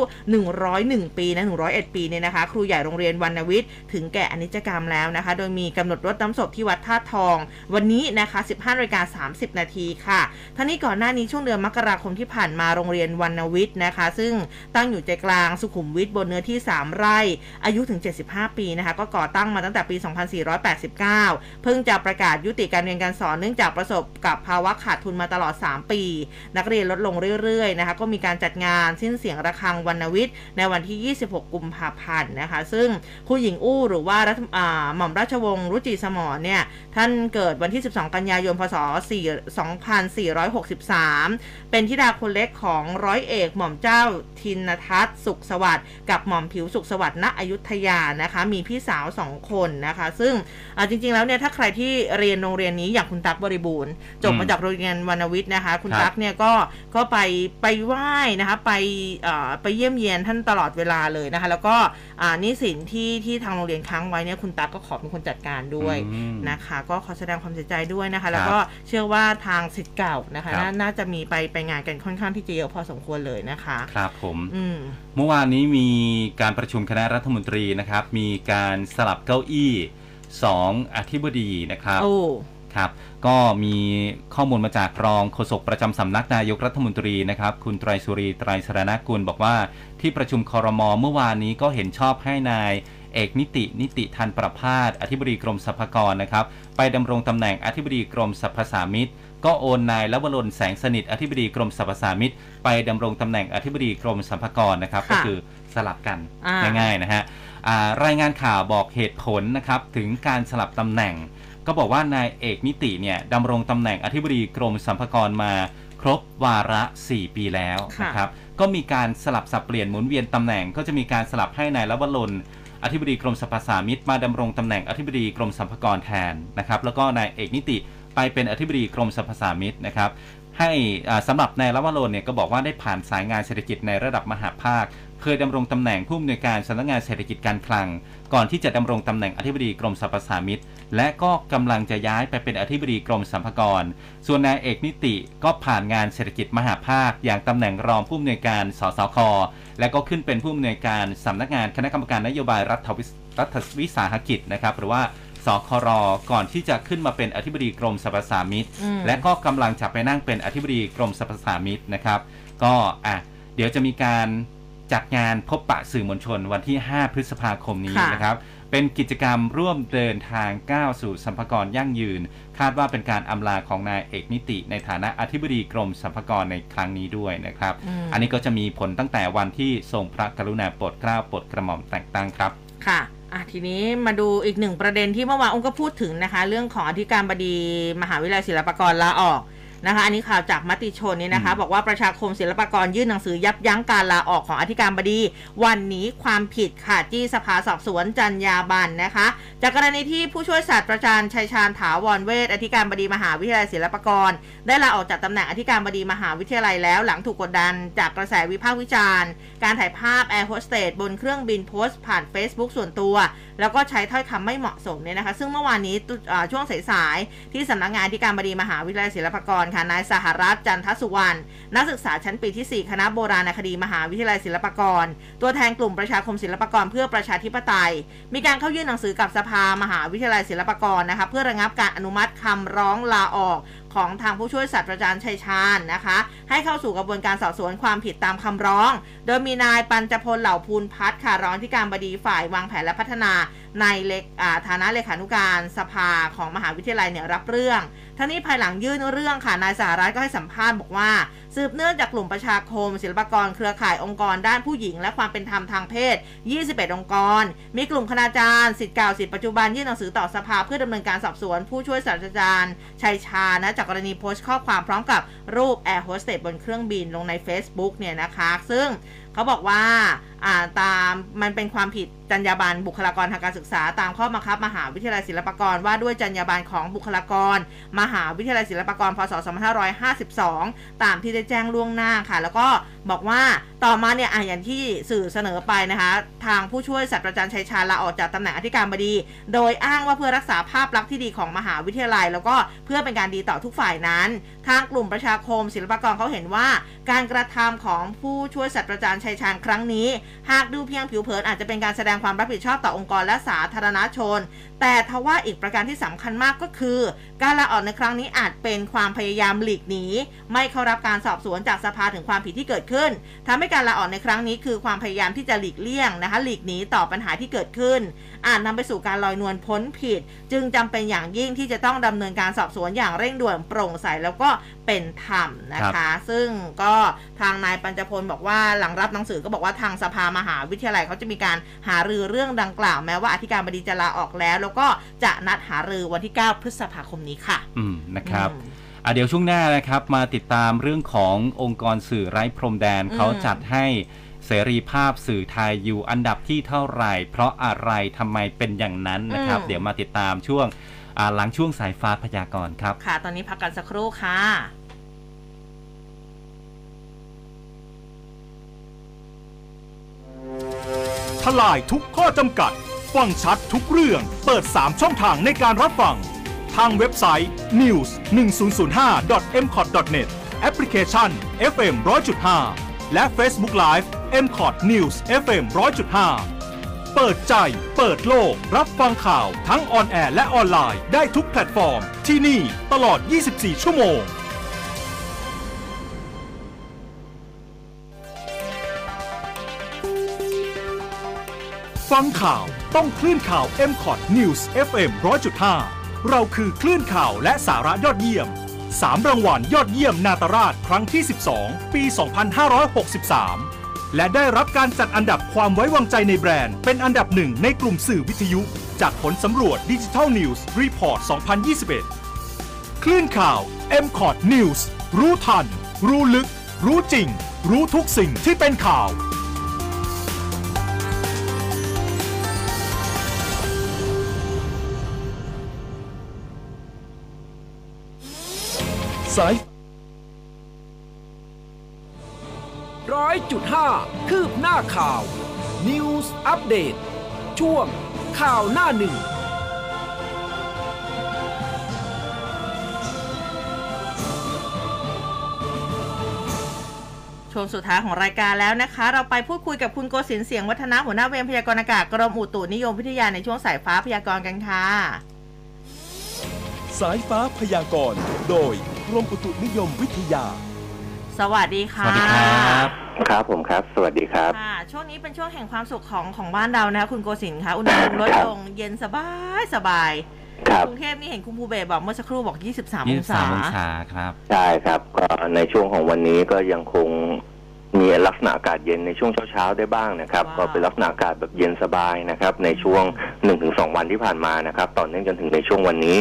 [SPEAKER 1] 101 ปีนะ101 ปีเนี่ยนะคะ ครูใหญ่โรงเรียนวรรณวิทย์ถึงแก่อนิจกรรมแล้วนะคะ โดยมีกำหนดรดน้ำศพที่วัดท่าทอง วันนี้นะคะ 15นาฬิกา30 นาทีค่ะท่านี้ก่อนหน้านี้ช่วงเดือนมกราคมที่ผ่านมาโรงเรียนวรรณวิทย์นะคะ ซึ่งตั้งอยู่ใจกลางสุขุมวิทบนเนื้อที่ 3 ไร่ อายุถึง 75 ปีนะคะ ก็ก่อตั้งมาตั้งแต่ปี 2489 เพิ่งจะประกาศยุติการเรียนการสอนเนื่องจากประสบกับภาวะขาดทุนมาตลอด 3 ปี นักเรียนลดลงเรื่อยๆนะคะ ก็มีการจัดงานสิ้นเสียงระฆังวรรณวิทย์ ในวันที่ 26 กุมภาพันธ์นะคะ ซึ่งคุณหญิงอู้หรือว่ารัฐหม่อมราชวงศ์รุจิสมรเนี่ย ท่านเกิดวันที่ 12 กันยายน พศ 2463 เป็นธิดาคนเล็กของร้อยเอกหม่อมเจ้าทินทัศน์สุขสวัสดิ์กับหม่อมผิวสุขสวัสดิ์ณอยุธยานะคะ มีพี่สาวสองคนนะคะ ซึ่งอ่าจริง ๆ แล้วเนี่ยถ้าใครที่เรียนโรงเรียนนี้อย่างคุณตั๊กบริบูรณ์จบมาจากโรงเรียนวรรณวิทย์นะคะ คุณ
[SPEAKER 2] ครับ
[SPEAKER 1] ตั๊กเนี่ยก็ก็ไปไปไหว้นะคะไปเอ่อไปเยี่ยมเยียนท่านตลอดเวลาเลยนะคะ แล้วก็อ่านิสินที่ที่ทางโรงเรียนค้างไว้เนี่ยคุณตั๊กก็ขอเป็นคนจัดการด้วย
[SPEAKER 2] อืม
[SPEAKER 1] นะคะ ก็ขอแสดงความเสียใจด้วยนะ
[SPEAKER 2] ครั
[SPEAKER 1] คะ
[SPEAKER 2] บ
[SPEAKER 1] แล้วก็เชื่อว่าทางสิทธิ์เก่านะคะ
[SPEAKER 2] ครับ
[SPEAKER 1] นาน่าจะมีไปไปงานกันค่อนข้างที่จะเยอะพอสมควรเลยนะคะ
[SPEAKER 2] ครับผม
[SPEAKER 1] อืม
[SPEAKER 2] เมื่อวานนี้มีการประชุมคณะรัฐมนตรีนะครับ มีการสลับเก้าอี้สองอธิบดีนะครับ
[SPEAKER 1] โอ้
[SPEAKER 2] ครับก็มีข้อมูลมาจากรองโฆษกประจำสำนักนายกรัฐมนตรีนะครับ คุณไตรสุรีไตรสรณกุลบอกว่าที่ประชุมคอรมอเมื่อวานนี้ก็เห็นชอบให้นายเอกนิติ นิติทันประพาสอธิบดีกรมสรรพากรนะครับ ไปดำรงตำแหน่งอธิบดีกรมสรรพสามิตก็โอนนายลวรนแสงสนิทอธิบดีกรมสรรพสามิตไปดำรงตำแหน่งอธิบดีกรมสรรพากรนะครับ ก็คือ สลับกัน
[SPEAKER 1] อ่า
[SPEAKER 2] ง่ายๆนะฮะอ่ารายงานข่าวบอกเหตุผลนะครับถึงการสลับตำแหน่ง ก็บอกว่านายเอกนิติเนี่ยดำรงตำแหน่งอธิบดีกรมสรรพากรมาครบวาระ 4 ปีแล้ว
[SPEAKER 1] ค่ะ
[SPEAKER 2] นะครับก็มีการสลับสับเปลี่ยนหมุนเวียนตำแหน่ง ก็จะมีการสลับให้นายลวรนอธิบดีกรมสรรพสามิตมาดำรงตำแหน่งอธิบดีกรมสรรพากรแทนนะครับแล้วก็นายเอกนิติไปเป็นอธิบดีกรมสรรพสามิตนะครับให้อ่าสำหรับนายลวรนเนี่ยก็บอกว่าได้ผ่านสายงานเศรษฐกิจในระดับมหาภาค เคยดำรงตำแหน่งผู้อำนวยการสำนักงานเศรษฐกิจการคลัง ก่อนที่จะดำรงตำแหน่งอธิบดีกรมสรรพสามิตและก็กำลังจะย้ายไปเป็นอธิบดีกรมสรรพากร ส่วนนายเอกนิติก็ผ่านงานเศรษฐกิจมหาภาค อย่างตำแหน่งรองผู้อำนวยการสสค และก็ขึ้นเป็นผู้อำนวยการสำนักงานคณะกรรมการนโยบายรัฐวิสรัฐวิสาหกิจนะครับหรือว่าสครก่อนที่จะขึ้นมาเป็นอธิบดีกรมสรรพสามิต
[SPEAKER 1] อืม
[SPEAKER 2] และก็กำลังจะไปนั่งเป็นอธิบดีกรมสรรพสามิตนะครับ ก็อะเดี๋ยวจะมีการ จัดงานพบปะสื่อมวลชนวันที่ 5 พฤษภาคมนี้
[SPEAKER 1] ค่ะ
[SPEAKER 2] นะครับ เป็นกิจกรรมร่วมเดินทางก้าวสู่สัมภากรยั่งยืน คาดว่าเป็นการอำลาของนายเอกนิติ ในฐานะอธิบดีกรมสัมภากรในครั้งนี้ด้วยนะครับ
[SPEAKER 1] อืม
[SPEAKER 2] อันนี้ก็จะมีผลตั้งแต่วันที่ทรงพระกรุณาโปรดเกล้าโปรดกระหม่อมแต่งตั้งครับ
[SPEAKER 1] ค่ะอะทีนี้มาดูอีกหนึ่งประเด็นที่เมื่อวานองค์ก็พูดถึงนะคะ เรื่องของอธิการบดีมหาวิทยาลัยศิลปากรลาออก นะคะอันนี้ข่าวจากมติชนนี่นะคะ
[SPEAKER 2] อืม
[SPEAKER 1] บอกว่าประชาคมศิลปากรยื่นหนังสือยับยั้งการลาออกของอธิการบดี วันนี้ความผิดค่ะจี้สภาสอบสวนจัญญาบันนะคะ จากกรณีที่ผู้ช่วยศาสตราจารย์ชัยชาญถาวรเวทอธิการบดีมหาวิทยาลัยศิลปากร ได้ลาออกจากตำแหน่งอธิการบดีมหาวิทยาลัยแล้วหลังถูกกดดัน จากกระแสวิพากษ์วิจารณ์ การถ่ายภาพแอร์โฮสเตสบนเครื่องบินโพสต์ผ่าน Facebook ส่วนตัว แล้วก็ใช้ถ้อยคำไม่เหมาะสมเนี่ยนะคะ ซึ่งเมื่อวานนี้ตุอ่าช่วงสายๆที่สำนักงานอธิการบดีมหาวิทยาลัยศิลปากรค่ะนายสหรัฐจันทสุวรรณนักศึกษาชั้นปีที่ 4 คณะโบราณคดีมหาวิทยาลัยศิลปากร ตัวแทนกลุ่มประชาคมศิลปากรเพื่อประชาธิปไตย มีการเข้ายื่นหนังสือกับสภามหาวิทยาลัยศิลปากรนะคะเพื่อระงับการอนุมัติคำร้องลาออกของทางผู้ช่วยศาสตราจารย์ชัยชาญนะคะ ให้เข้าสู่กระบวนการสอบสวนความผิดตามคำร้อง โดยมีนายปัญจพลเหล่าภูลพัฒน์ค่ะรองที่การบดีฝ่ายวางแผนและพัฒนาในเลขาฐานะเลขานุการสภาของมหาวิทยาลัยเนี่ยรับเรื่องทั้งนี้ภายหลังยื่นเรื่องค่ะนายสหรัฐก็ให้สัมภาษณ์บอกว่า สืบเนื่องจากกลุ่มประชาคม ศิลปากรเครือข่ายองค์กรด้านผู้หญิง และความเป็นธรรมทางเพศ 21 องค์กร มีกลุ่มคณาจารย์สิทธิ์เก่าสิทธิ์ปัจจุบันยื่นหนังสือต่อสภาเพื่อดำเนินการสอบสวนผู้ช่วยศาสตราจารย์ชัยชานะจากกรณีโพสต์ข้อความพร้อมกับรูปแอร์โฮสเตสบนเครื่องบินลงใน Facebook เนี่ยนะคะ ซึ่งเขาบอกว่าอ่าตามมันเป็นความผิด จรรยาบรรณบุคลากรทางการศึกษาตามข้อบังคับ มหาวิทยาลัยศิลปากรว่าด้วยจรรยาบรรณของบุคลากร มหาวิทยาลัยศิลปากรพศ 2552 ตามที่ได้แจ้งล่วงหน้าค่ะ แล้วก็บอกว่าต่อมาเนี่ยอะอย่างที่สื่อเสนอไปนะคะ ทางผู้ช่วยศาสตราจารย์ชัยชาญลาออกจากตำแหน่งอธิการบดี โดยอ้างว่าเพื่อรักษาภาพลักษณ์ที่ดีของมหาวิทยาลัย แล้วก็เพื่อเป็นการดีต่อทุกฝ่ายนั้น ทางกลุ่มประชาคม ศิลปากรเขาเห็นว่า การกระทำของผู้ช่วยศาสตราจารย์ชัยชาญครั้งนี้ หากดูเพียงผิวเผินอาจจะเป็นการแสดงความรับผิดชอบต่อองค์กรและสาธารณชน แต่ทว่าอีกประการที่สำคัญมากก็คือ การลาออกในครั้งนี้อาจเป็นความพยายามหลีกหนีไม่เข้ารับการสอบสวนจากสภาถึงความผิดที่เกิดขึ้นทำให้การลาออกในครั้งนี้คือความพยายามที่จะหลีกเลี่ยงนะคะหลีกหนีต่อปัญหาที่เกิดขึ้น อาจนำไปสู่การลอยนวลพ้นผิด จึงจำเป็นอย่างยิ่งที่จะต้องดำเนินการสอบสวนอย่างเร่งด่วนโปร่งใสแล้วก็เป็นธรรมนะคะ ซึ่งก็ทางนายปัญจพลบอกว่าหลังรับหนังสือก็บอกว่าทางสภามหาวิทยาลัยเขาจะมีการหารือเรื่องดังกล่าวแม้ว่าอธิการบดีจะลาออกแล้วแล้วก็จะนัดหารือวันที่ 9 พฤษภาคมนี้ค่ะ
[SPEAKER 2] อืมนะครับ
[SPEAKER 1] อืม
[SPEAKER 2] อะเดี๋ยวช่วงหน้านะครับมาติดตามเรื่องขององค์กรสื่อไร้พรมแดน
[SPEAKER 1] อืม
[SPEAKER 2] เขาจัดให้เสรีภาพสื่อไทยอยู่อันดับที่เท่าไหร่ เพราะอะไรทำไมเป็นอย่างนั้นนะครับ เดี๋ยวมาติดตามช่วงอ่าหลังช่วงสายฟ้าพยากรณ์ครับ
[SPEAKER 1] ค่ะ ตอนนี้พักกันสักครู่ค่ะ
[SPEAKER 3] ทลายทุกข้อจำกัด ฟังชัดทุกเรื่อง เปิด 3 ช่องทางในการรับฟัง ทางเว็บไซต์ news 1 0 0 5 m c o t net แอปพลิเคชัน FM 100.5 และ Facebook Live m c o t News FM 100.5 เปิดใจ เปิดโลก รับฟังข่าวทั้ง on air และออนไลน์ได้ทุกแพลตฟอร์ม ที่นี่ตลอด 24 ชั่วโมง ฟังข่าวต้องคลื่นข่าว m c o t News FM 100.5 เราคือคลื่นข่าวและสาระยอดเยี่ยม 3 รางวัลยอดเยี่ยมนาตราชครั้งที่ 12 ปี 2563 และได้รับการจัดอันดับความไว้วางใจในแบรนด์ เป็นอันดับหนึ่งในกลุ่มสื่อวิทยุ จากผลสำรวจ Digital News Report 2021 คลื่นข่าว m c o t News รู้ทัน รู้ลึก รู้จริง รู้ทุกสิ่งที่เป็นข่าว
[SPEAKER 6] สายร้อยจุดห้าคืบหน้าข่าว News อัปเดตช่วงข่าวหน้าหนึ่ง
[SPEAKER 1] ช่วงสุดท้ายของรายการแล้วนะคะ เราไปพูดคุยกับคุณโกศินทร์เสียงวัฒนะหัวหน้าเวรพยากรณ์อากาศกรมอุตุนิยมวิทยาในช่วงสายฟ้าพยากรณ์กันค่ะ
[SPEAKER 7] สายฟ้าพยากรณ์โดย กรมอุตุนิยมวิทยา
[SPEAKER 1] สวัสดีค่ะ
[SPEAKER 2] สวัสดีครับ
[SPEAKER 8] ครับผมครับ สวัสดีครับ
[SPEAKER 1] ค่ะ ช่วงนี้เป็นช่วงแห่งความสุขของของบ้านเรานะคะคุณโกศินทร์คะอุณหภูมิลดลงเย็นสบายสบาย
[SPEAKER 8] ครับ
[SPEAKER 1] กรุงเทพนี่เห็นคุณภูเบศบอกเมื่อสักครู่บอก 23
[SPEAKER 2] ยี่
[SPEAKER 1] อ
[SPEAKER 2] สิ
[SPEAKER 1] ง
[SPEAKER 2] บ
[SPEAKER 1] ศา
[SPEAKER 2] สามองศาครับ
[SPEAKER 8] ใช่ครับก็ในช่วงของวันนี้ก็ยังคง มีลักษณะอากาศเย็นในช่วงเช้าๆได้บ้างนะครับ
[SPEAKER 1] ว้าว
[SPEAKER 8] ก็เป็นลักษณะอากาศแบบเย็นสบายนะครับ ในช่วง1นถึงสวันที่ผ่านมานะครับ ต่อเนื่องจนถึงในช่วงวันนี้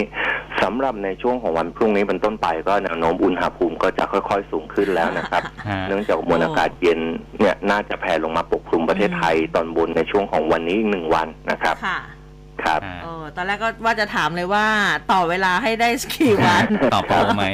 [SPEAKER 8] สำหรับในช่วงของวันพรุ่งนี้เป็นต้นไปก็แนวโน้มอุณหภูมิก็จะค่อยๆสูงขึ้นแล้วนะครับ
[SPEAKER 2] ฮะ
[SPEAKER 8] เนื่องจากมวลอากาศเย็นเนี่ยน่าจะแผ่ลงมาปกคลุมประเทศไทยตอนบนในช่วงของวันนี้อีกหนึ่งวันนะครับ
[SPEAKER 1] ค่ะ
[SPEAKER 8] ครับ
[SPEAKER 2] อ่า
[SPEAKER 1] เออตอนแรกก็ว่าจะถามเลยว่าต่อเวลาให้ได้กี่วัน
[SPEAKER 2] ต่อโปรไหม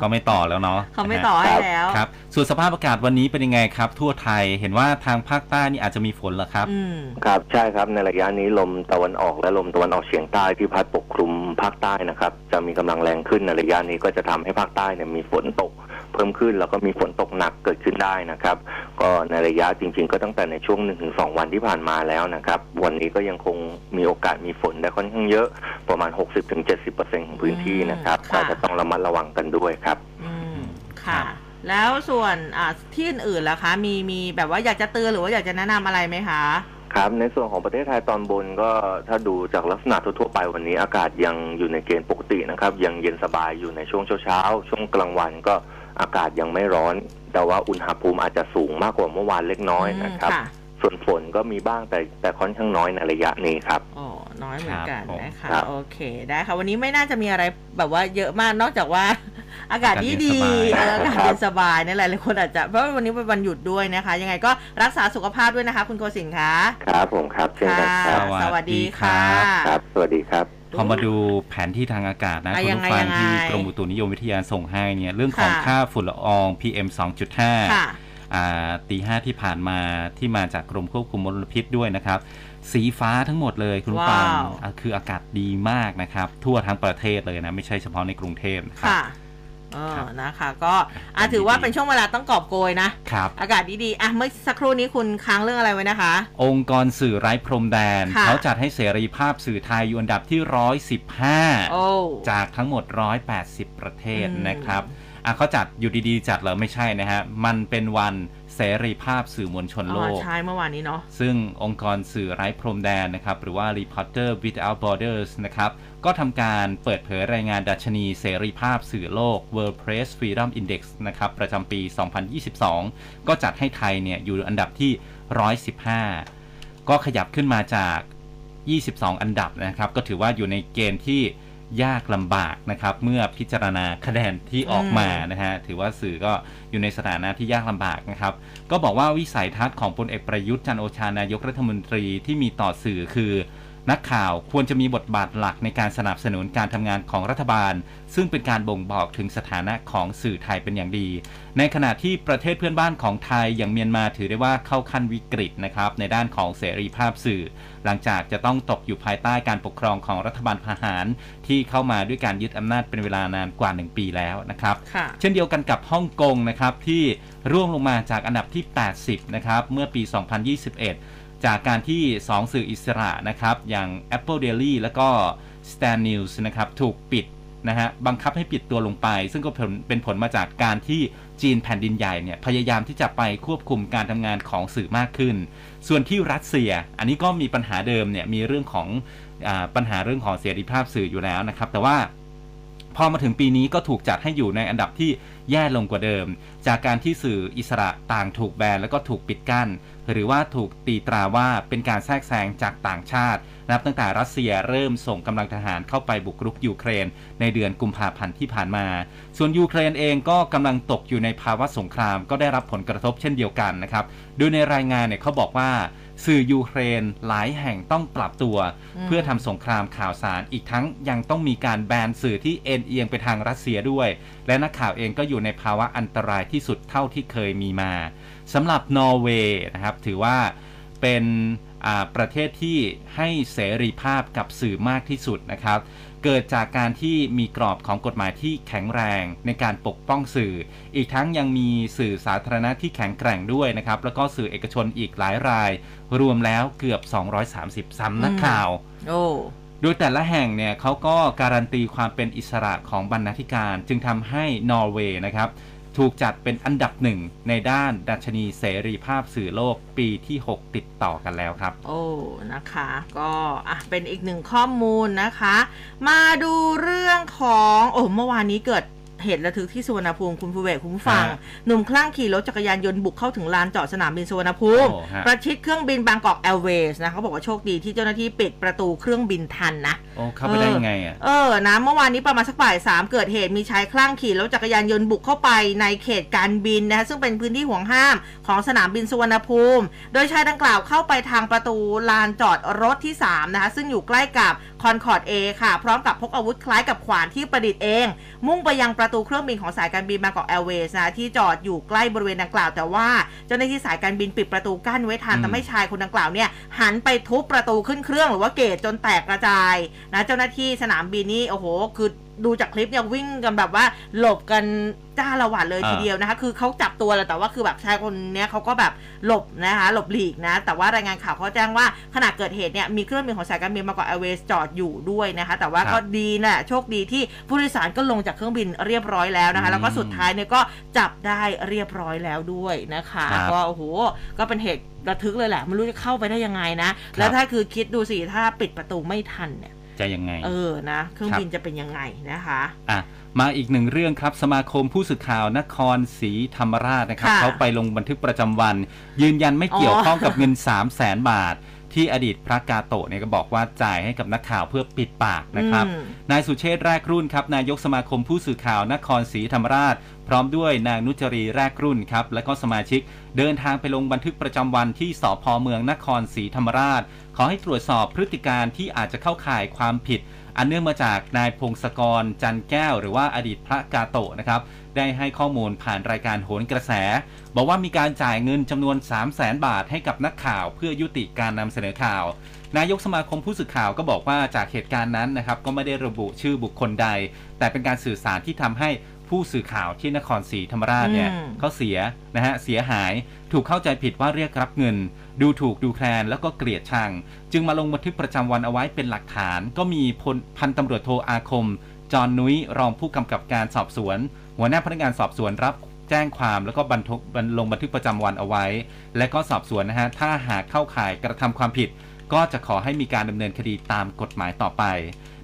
[SPEAKER 2] ก็ไม่ต่อแล้วเนาะ
[SPEAKER 1] เขาไม่ต่อให้แล้ว
[SPEAKER 2] ครับส่วนสภาพอากาศวันนี้เป็นยังไงครับ ทั่วไทยเห็นว่าทางภาคใต้นี่อาจจะมีฝนเหรอครับ
[SPEAKER 1] อืม
[SPEAKER 8] ครับใช่ครับในระยะนี้ลมตะวันออกและลมตะวันออกเฉียงใต้ที่พัดปกคลุมภาคใต้นะครับ จะมีกำลังแรงขึ้นในระยะนี้ก็จะทำให้ภาคใต้เนี่ยมีฝนตก เพิ่มขึ้น แล้วก็มีฝนตกหนักเกิดขึ้นได้นะครับ ก็ในระยะจริง ๆ ก็ตั้งแต่ในช่วง1นถึงสวันที่ผ่านมาแล้วนะครับ วันนี้ก็ยังคงมีโอกาสมีฝนได้ค่อนข้างเยอะประมาณ 60-70%ของพื้นที่นะครับ
[SPEAKER 1] อืมค่ะ
[SPEAKER 8] ก็จะต้องระมัดระวังกันด้วยครับ
[SPEAKER 1] อืมค่ะ
[SPEAKER 2] ครับ
[SPEAKER 1] แล้วส่วนอ่าที่อื่นๆล่ะคะ มีมีแบบว่าอยากจะเตือนหรือว่าอยากจะแนะนำอะไรไหมคะ
[SPEAKER 8] ครับในส่วนของประเทศไทยตอนบนก็ถ้าดูจากลักษณะทั่วๆไปวันนี้อากาศยังอยู่ในเกณฑ์ปกตินะครับ ยังเย็นสบายอยู่ในช่วงเช้าๆช่วงกลางวันก็ อากาศยังไม่ร้อน แต่ว่าอุณหภูมิอาจจะสูงมากกว่าเมื่อวานเล็กน้อยนะครับ
[SPEAKER 1] ค่ะ
[SPEAKER 8] ส่วนฝนก็มีบ้างแต่แต่ค่อนข้างน้อยในระยะนี้ครับ
[SPEAKER 1] อ๋อน้อยเหมือนกัน
[SPEAKER 2] ครับผม
[SPEAKER 1] นะคะ
[SPEAKER 8] ครับ
[SPEAKER 1] โอเคได้ค่ะวันนี้ไม่น่าจะมีอะไรแบบว่าเยอะมากนอกจากว่าอากาศดีดีๆเอออากาศเย็นสบายนี่แหละหลายคนอาจจะเพราะว่าวันนี้เป็นวันหยุดด้วยนะคะ ยังไงก็รักษาสุขภาพด้วยนะคะ คุณโกศินทร์คะ
[SPEAKER 8] ครับผมครับเช่นกันครับ
[SPEAKER 1] ค่ะสวัสดีค่ะ
[SPEAKER 8] ครับ สวัสดีครับ
[SPEAKER 2] พอมาดูแผนที่ทางอากาศนะ
[SPEAKER 1] อะ
[SPEAKER 2] คุณ
[SPEAKER 1] ยังไง
[SPEAKER 2] ผู้ฟัง
[SPEAKER 1] ยังไง
[SPEAKER 2] ที่กรมอุตุนิยมวิทยาส่งให้เนี่ยเรื่องของ
[SPEAKER 1] ค่ะ
[SPEAKER 2] ค่าฝุ่นละออง PM 2.5
[SPEAKER 1] ค่ะ
[SPEAKER 2] อ่าตีห้าที่ผ่านมาที่มาจากกรมควบคุมมลพิษด้วยนะครับ สีฟ้าทั้งหมดเลยคุณผู้ฟัง
[SPEAKER 1] ว้าว
[SPEAKER 2] อะคืออากาศดีมากนะครับ ทั่วทั้งประเทศเลยนะ ไม่ใช่เฉพาะในกรุงเทพนะครับ
[SPEAKER 1] ค่ะ เออ
[SPEAKER 2] ครับ
[SPEAKER 1] นะคะ ก็อะถือว่าเป็นช่วงเวลาต้องกอบโกยนะ
[SPEAKER 2] ครับ
[SPEAKER 1] อากาศดีๆอะเมื่อสักครู่นี้คุณค้างเรื่องอะไรไว้นะคะ
[SPEAKER 2] องค์กรสื่อไร้พรมแดน
[SPEAKER 1] ค่ะ
[SPEAKER 2] เขาจัดให้เสรีภาพสื่อไทยอยู่อันดับที่ 115
[SPEAKER 1] โอ้
[SPEAKER 2] จากทั้งหมด 180 ประเทศ
[SPEAKER 1] อืม
[SPEAKER 2] นะครับอะเขาจัดอยู่ดีๆ จัดเหรอไม่ใช่นะฮะมันเป็นวัน เสรีภาพสื่อมวลชนโล
[SPEAKER 1] อ๋อกใช่เมื่อวานนี้เนาะ
[SPEAKER 2] ซึ่งองค์กรสื่อไร้พรมแดนนะครับ หรือว่า Reporter Without Borders นะครับ ก็ทำการเปิดเผยรายงานดัชนีเสรีภาพสื่อโลก World Press Freedom Index นะครับ ประจำปี 2022 ก็จัดให้ไทยเนี่ย อยู่อันดับที่ 115 ก็ขยับขึ้นมาจาก 22 อันดับนะครับ ก็ถือว่าอยู่ในเกณฑ์ที่ ยากลำบากนะครับ เมื่อพิจารณาคะแนนที่ออกมานะฮะถือว่าสื่อก็อยู่ในสถานะที่ยากลำบากนะครับ ก็บอกว่าวิสัยทัศน์ของพลเอกประยุทธ์จันทร์โอชานายกรัฐมนตรีที่มีต่อสื่อคือ นักข่าวควรจะมีบทบาทหลักในการสนับสนุนการทำงานของรัฐบาล ซึ่งเป็นการบ่งบอกถึงสถานะของสื่อไทยเป็นอย่างดี ในขณะที่ประเทศเพื่อนบ้านของไทยอย่างเมียนมาถือได้ว่าเข้าขั้นวิกฤตนะครับในด้านของเสรีภาพสื่อ หลังจากจะต้องตกอยู่ภายใต้การปกครองของรัฐบาลทหาร ที่เข้ามาด้วยการยึดอำนาจเป็นเวลานานกว่า 1 ปีแล้วนะครับ
[SPEAKER 1] ค่ะ
[SPEAKER 2] เช่นเดียวกันกับฮ่องกงนะครับที่ร่วงลงมาจากอันดับที่ 80 นะครับเมื่อปี 2021 จากการที่ 2 สื่ออิสระนะครับ อย่าง Apple Daily แล้วก็ Stand News นะครับ ถูกปิดนะฮะบังคับให้ปิดตัวลงไป ซึ่งก็เป็นเป็นผลมาจากการที่จีนแผ่นดินใหญ่เนี่ยพยายามที่จะไปควบคุมการทำงานของสื่อมากขึ้น ส่วนที่รัสเซีย อันนี้ก็มีปัญหาเดิมเนี่ยมีเรื่องของอปัญหาเรื่องของเสรีภาพสื่ออยู่แล้วนะครับ แต่ว่าพอมาถึงปีนี้ก็ถูกจัดให้อยู่ในอันดับที่แย่ลงกว่าเดิม จากการที่สื่ออิสระต่างถูกแบนแล้วก็ถูกปิดกั้น หรือว่าถูกตีตราว่าเป็นการแทรกแซงจากต่างชาตินับตั้งแต่รัสเซียเริ่มส่งกำลังทหารเข้าไปบุกรุกยูเครน ในเดือนกุมภาพันธ์ที่ผ่านมา ส่วนยูเครนเองก็กำลังตกอยู่ในภาวะสงคราม ก็ได้รับผลกระทบเช่นเดียวกันนะครับโดยในรายงานเนี่ยเขาบอกว่าสื่อยูเครนหลายแห่งต้องปรับตัว
[SPEAKER 1] อืม
[SPEAKER 2] เพื่อทำสงครามข่าวสารอีกทั้งยังต้องมีการแบนสื่อที่เอ็นเอียงไปทางรัสเซียด้วย และนักข่าวเองก็อยู่ในภาวะอันตรายที่สุดเท่าที่เคยมีมา สำหรับนอร์เวย์นะครับถือว่าเป็นอ่าประเทศที่ให้เสรีภาพกับสื่อมากที่สุดนะครับ เกิดจากการที่มีกรอบของกฎหมายที่แข็งแรงในการปกป้องสื่อ อีกทั้งยังมีสื่อสาธารณะที่แข็งแกร่งด้วยนะครับ แล้วก็สื่อเอกชนอีกหลายราย รวมแล้วเกือบ 230 ซ้ำนักข่าว
[SPEAKER 1] โอ้
[SPEAKER 2] โดยแต่ละแห่งเนี่ยเขาก็การันตีความเป็นอิสระของบรรณาธิการ จึงทำให้นอร์เวย์นะครับ ถูกจัดเป็นอันดับหนึ่งในด้านดัชนีเสรีภาพสื่อโลกปีที่ 6 ติดต่อกันแล้วครับ
[SPEAKER 1] โอ้ นะคะ ก็อะเป็นอีกหนึ่งข้อมูลนะคะ มาดูเรื่องของ โอ้เมื่อวานนี้เกิด เหตุระทึกที่สุวรรณภูมิคุณผู้เวกคุณผู้ฟัง
[SPEAKER 2] ฮะ
[SPEAKER 1] หนุ่มคลั่งขี่รถจักรยานยนต์บุกเข้าถึงลานจอดสนามบินสุวรรณภูมิ
[SPEAKER 2] โอ้ฮะ
[SPEAKER 1] ประชิดเครื่องบินบางกอกแอร์เวย์นะเขาบอกว่าโชคดีที่เจ้าหน้าที่ปิดประตูเครื่องบินทันนะ
[SPEAKER 2] โอ้เข้าไปได้ยังไงอะ
[SPEAKER 1] เออ นะ เมื่อวานนี้ประมาณสักบ่ายสามเกิดเหตุมีชายคลั่งขี่รถจักรยานยนต์บุกเข้าไปในเขตการบินนะคะซึ่งเป็นพื้นที่หวงห้ามของสนามบินสุวรรณภูมิ โดยชายดังกล่าวเข้าไปทางประตูลานจอดรถที่3นะคะซึ่งอยู่ใกล้กับ concourse A ค่ะ พร้อมกับพกอาวุธคล้ายกับขวานที่ประดิษฐ์เอง มุ่งไปยังประตูเครื่องบินของสายการบินบางกอกแอร์เวย์นะที่จอดอยู่ใกล้บริเวณดังกล่าว แต่ว่าเจ้าหน้าที่สายการบินปิดประตูกั้นไว้ทัน
[SPEAKER 2] อืม
[SPEAKER 1] ทำให้ชายคนดังกล่าวเนี่ยหันไปทุบประตูขึ้นเครื่องหรือว่า gate จนแตกกระจายนะเจ้าหน้าที่สนามบินนี่โอ้โหคือ ดูจากคลิปเนี่ยวิ่งกันแบบว่าหลบกันจ้าละหวัดเลย
[SPEAKER 2] อ่า
[SPEAKER 1] ทีเดียวนะคะ คือเขาจับตัวแหละแต่ว่าคือแบบชายคนเนี้ยเขาก็แบบหลบนะคะหลบหลีกนะ แต่ว่ารายงานข่าวเขาแจ้งว่าขณะเกิดเหตุเนี่ยมีเครื่องบินของสายการบินมากกว่าแอร์เวย์จอดอยู่ด้วยนะคะ แต่ว่า
[SPEAKER 2] ครับ
[SPEAKER 1] ก็ดีแหละโชคดีที่ผู้โดยสารก็ลงจากเครื่องบินเรียบร้อยแล้วนะคะ
[SPEAKER 2] อืม
[SPEAKER 1] แล้วก็สุดท้ายเนี่ยก็จับได้เรียบร้อยแล้วด้วยนะคะ
[SPEAKER 2] ครับ
[SPEAKER 1] ก็โอ้โหก็เป็นเหตุระทึกเลยแหละไม่รู้จะเข้าไปได้ยังไงนะ แล้วถ้าคือคิดดูสิถ้าปิดประตูไม่ทันเนี่ย
[SPEAKER 2] จะยังไง
[SPEAKER 1] เออนะเครื่อง
[SPEAKER 2] ครับ
[SPEAKER 1] บินจะเป็นยังไงนะคะ
[SPEAKER 2] อะมาอีกหนึ่งเรื่องครับสมาคมผู้สื่อข่าวนครศรีธรรมราชนะครับ
[SPEAKER 1] ค่ะ
[SPEAKER 2] เขาไปลงบันทึกประจำวัน ยืนยันไม่เกี่ยวข้องกับเงิน 3 0 0แสนบาท ที่อดีตพระกาโตะเนี่ยก็บอกว่าจ่ายให้กับนักข่าวเพื่อปิดปากนะครับ
[SPEAKER 1] อืม
[SPEAKER 2] นายสุเชษฐ์แรกรุ่นครับนายกสมาคมผู้สื่อข่าวนครศรีธรรมราช พร้อมด้วยนางนุจรีแรกรุ่นครับและก็สมาชิก เดินทางไปลงบันทึกประจำวันที่สพเมืองนครศรีธรรมราช ขอให้ตรวจสอบพฤติการที่อาจจะเข้าข่ายความผิด อันเนื่องมาจากนายพงศกรจันแก้ว หรือว่าอดีตพระกาโตะนะครับได้ให้ข้อมูลผ่านรายการโหนกระแส บอกว่ามีการจ่ายเงินจำนวน 3 0 0แสนบาทให้กับนักข่าว เพื่อยุติการนำเสนอข่าว นายกสมาคมผู้สื่อข่าวก็บอกว่าจากเหตุการณ์นั้นนะครับก็ไม่ได้ระบุชื่อบุคคลใด แต่เป็นการสื่อสารที่ทำให้ผู้สื่อข่าวที่นครศรีธรรมราชเนี่ย
[SPEAKER 1] อืม
[SPEAKER 2] เขาเสียนะฮะเสียหายถูกเข้าใจผิดว่าเรียกรับเงิน ดูถูกดูแคลนแล้วก็เกลียดชัง จึงมาลงบันทึกประจำวันเอาไว้เป็นหลักฐาน ก็มีพลพันตำรวจโทอาคม จอนนุ้ยรองผู้กำกับการสอบสวน หัวหน้าพนักงานสอบสวนรับแจ้งความแล้วก็บันทึกบันลงบันทึกประจำวันเอาไว้ และก็สอบสวนนะฮะถ้าหากเข้าข่ายกระทำความผิด ก็จะขอให้มีการดำเนินคดีตามกฎหมายต่อไป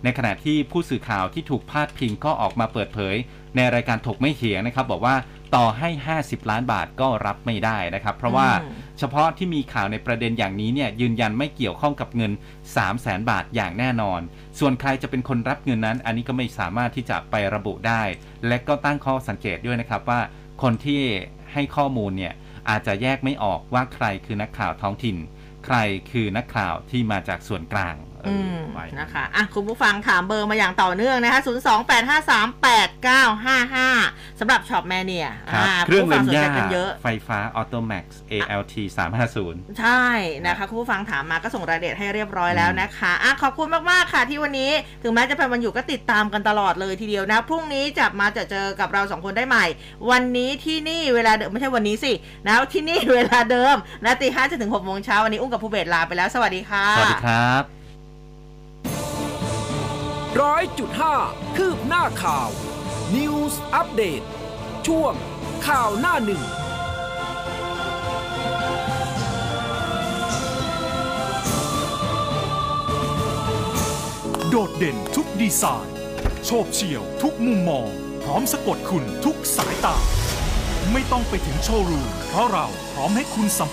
[SPEAKER 2] ในขณะที่ผู้สื่อข่าวที่ถูกพาดพิงก็ออกมาเปิดเผย ในรายการถกไม่เถียงนะครับ บอกว่าต่อให้ 50 ล้านบาทก็รับไม่ได้นะครับ เพราะว่าเฉพาะที่มีข่าวในประเด็นอย่างนี้เนี่ยยืนยันไม่เกี่ยวข้องกับเงิน 3 0 0แสนบาทอย่างแน่นอน ส่วนใครจะเป็นคนรับเงินนั้น อันนี้ก็ไม่สามารถที่จะไประบุได้ และก็ตั้งข้อสังเกตด้วยนะครับว่าคนที่ให้ข้อมูลเนี่ยอาจจะแยกไม่ออกว่าใครคือนักข่าวท้องถิ่น ใครคือนักข่าวที่มาจากส่วนกลาง อ
[SPEAKER 1] อื
[SPEAKER 2] อ
[SPEAKER 1] ม
[SPEAKER 2] ไว้
[SPEAKER 1] นะคะอะคุณผู้ฟังถามเบอร์มาอย่างต่อเนื่องนะคะ 0 2 8 5 3 8 9 5 5สำหรับช็อปแมเนีย
[SPEAKER 2] ครับาเครื่อง
[SPEAKER 1] ผู้
[SPEAKER 2] เล่
[SPEAKER 1] ฟั
[SPEAKER 2] น
[SPEAKER 1] สน
[SPEAKER 2] ยา
[SPEAKER 1] ใจกันเยอะ
[SPEAKER 2] ไฟฟ้า Automax ALT 350
[SPEAKER 1] ใช่นะคะ คุณผู้ฟังถามมาก็ส่งรายละเอียดให้เรียบร้อยแล้วนะคะอะขอบคุณมาก ๆ ค่ะที่วันนี้ถึงแม้จะเป็นวันหยุดก็ติดตามกันตลอดเลยทีเดียวนะ พรุ่งนี้จะมาเจอเจอกับเราสองคนได้ใหม่ วันนี้ที่นี่เวลาเดิมไม่ใช่วันนี้สินะที่นี่เวลาเดิมนะตีห้าจนถึงหกโมงเช้าวันนี้อุ้งกับภูเบศลาไปแล้วสวัสดีค่ะ
[SPEAKER 2] สวัสดีครับ
[SPEAKER 6] ร้อยจุดห้าคืบหน้าข่าว News อัปเดตช่วงข่าวหน้าหนึ่ง
[SPEAKER 3] โดดเด่นทุกดีไซน์โฉบเฉี่ยวทุกมุมมอง พร้อมสะกดคุณทุกสายตา ไม่ต้องไปถึงโชว์รูมเพราะเราพร้อมให้คุณสัม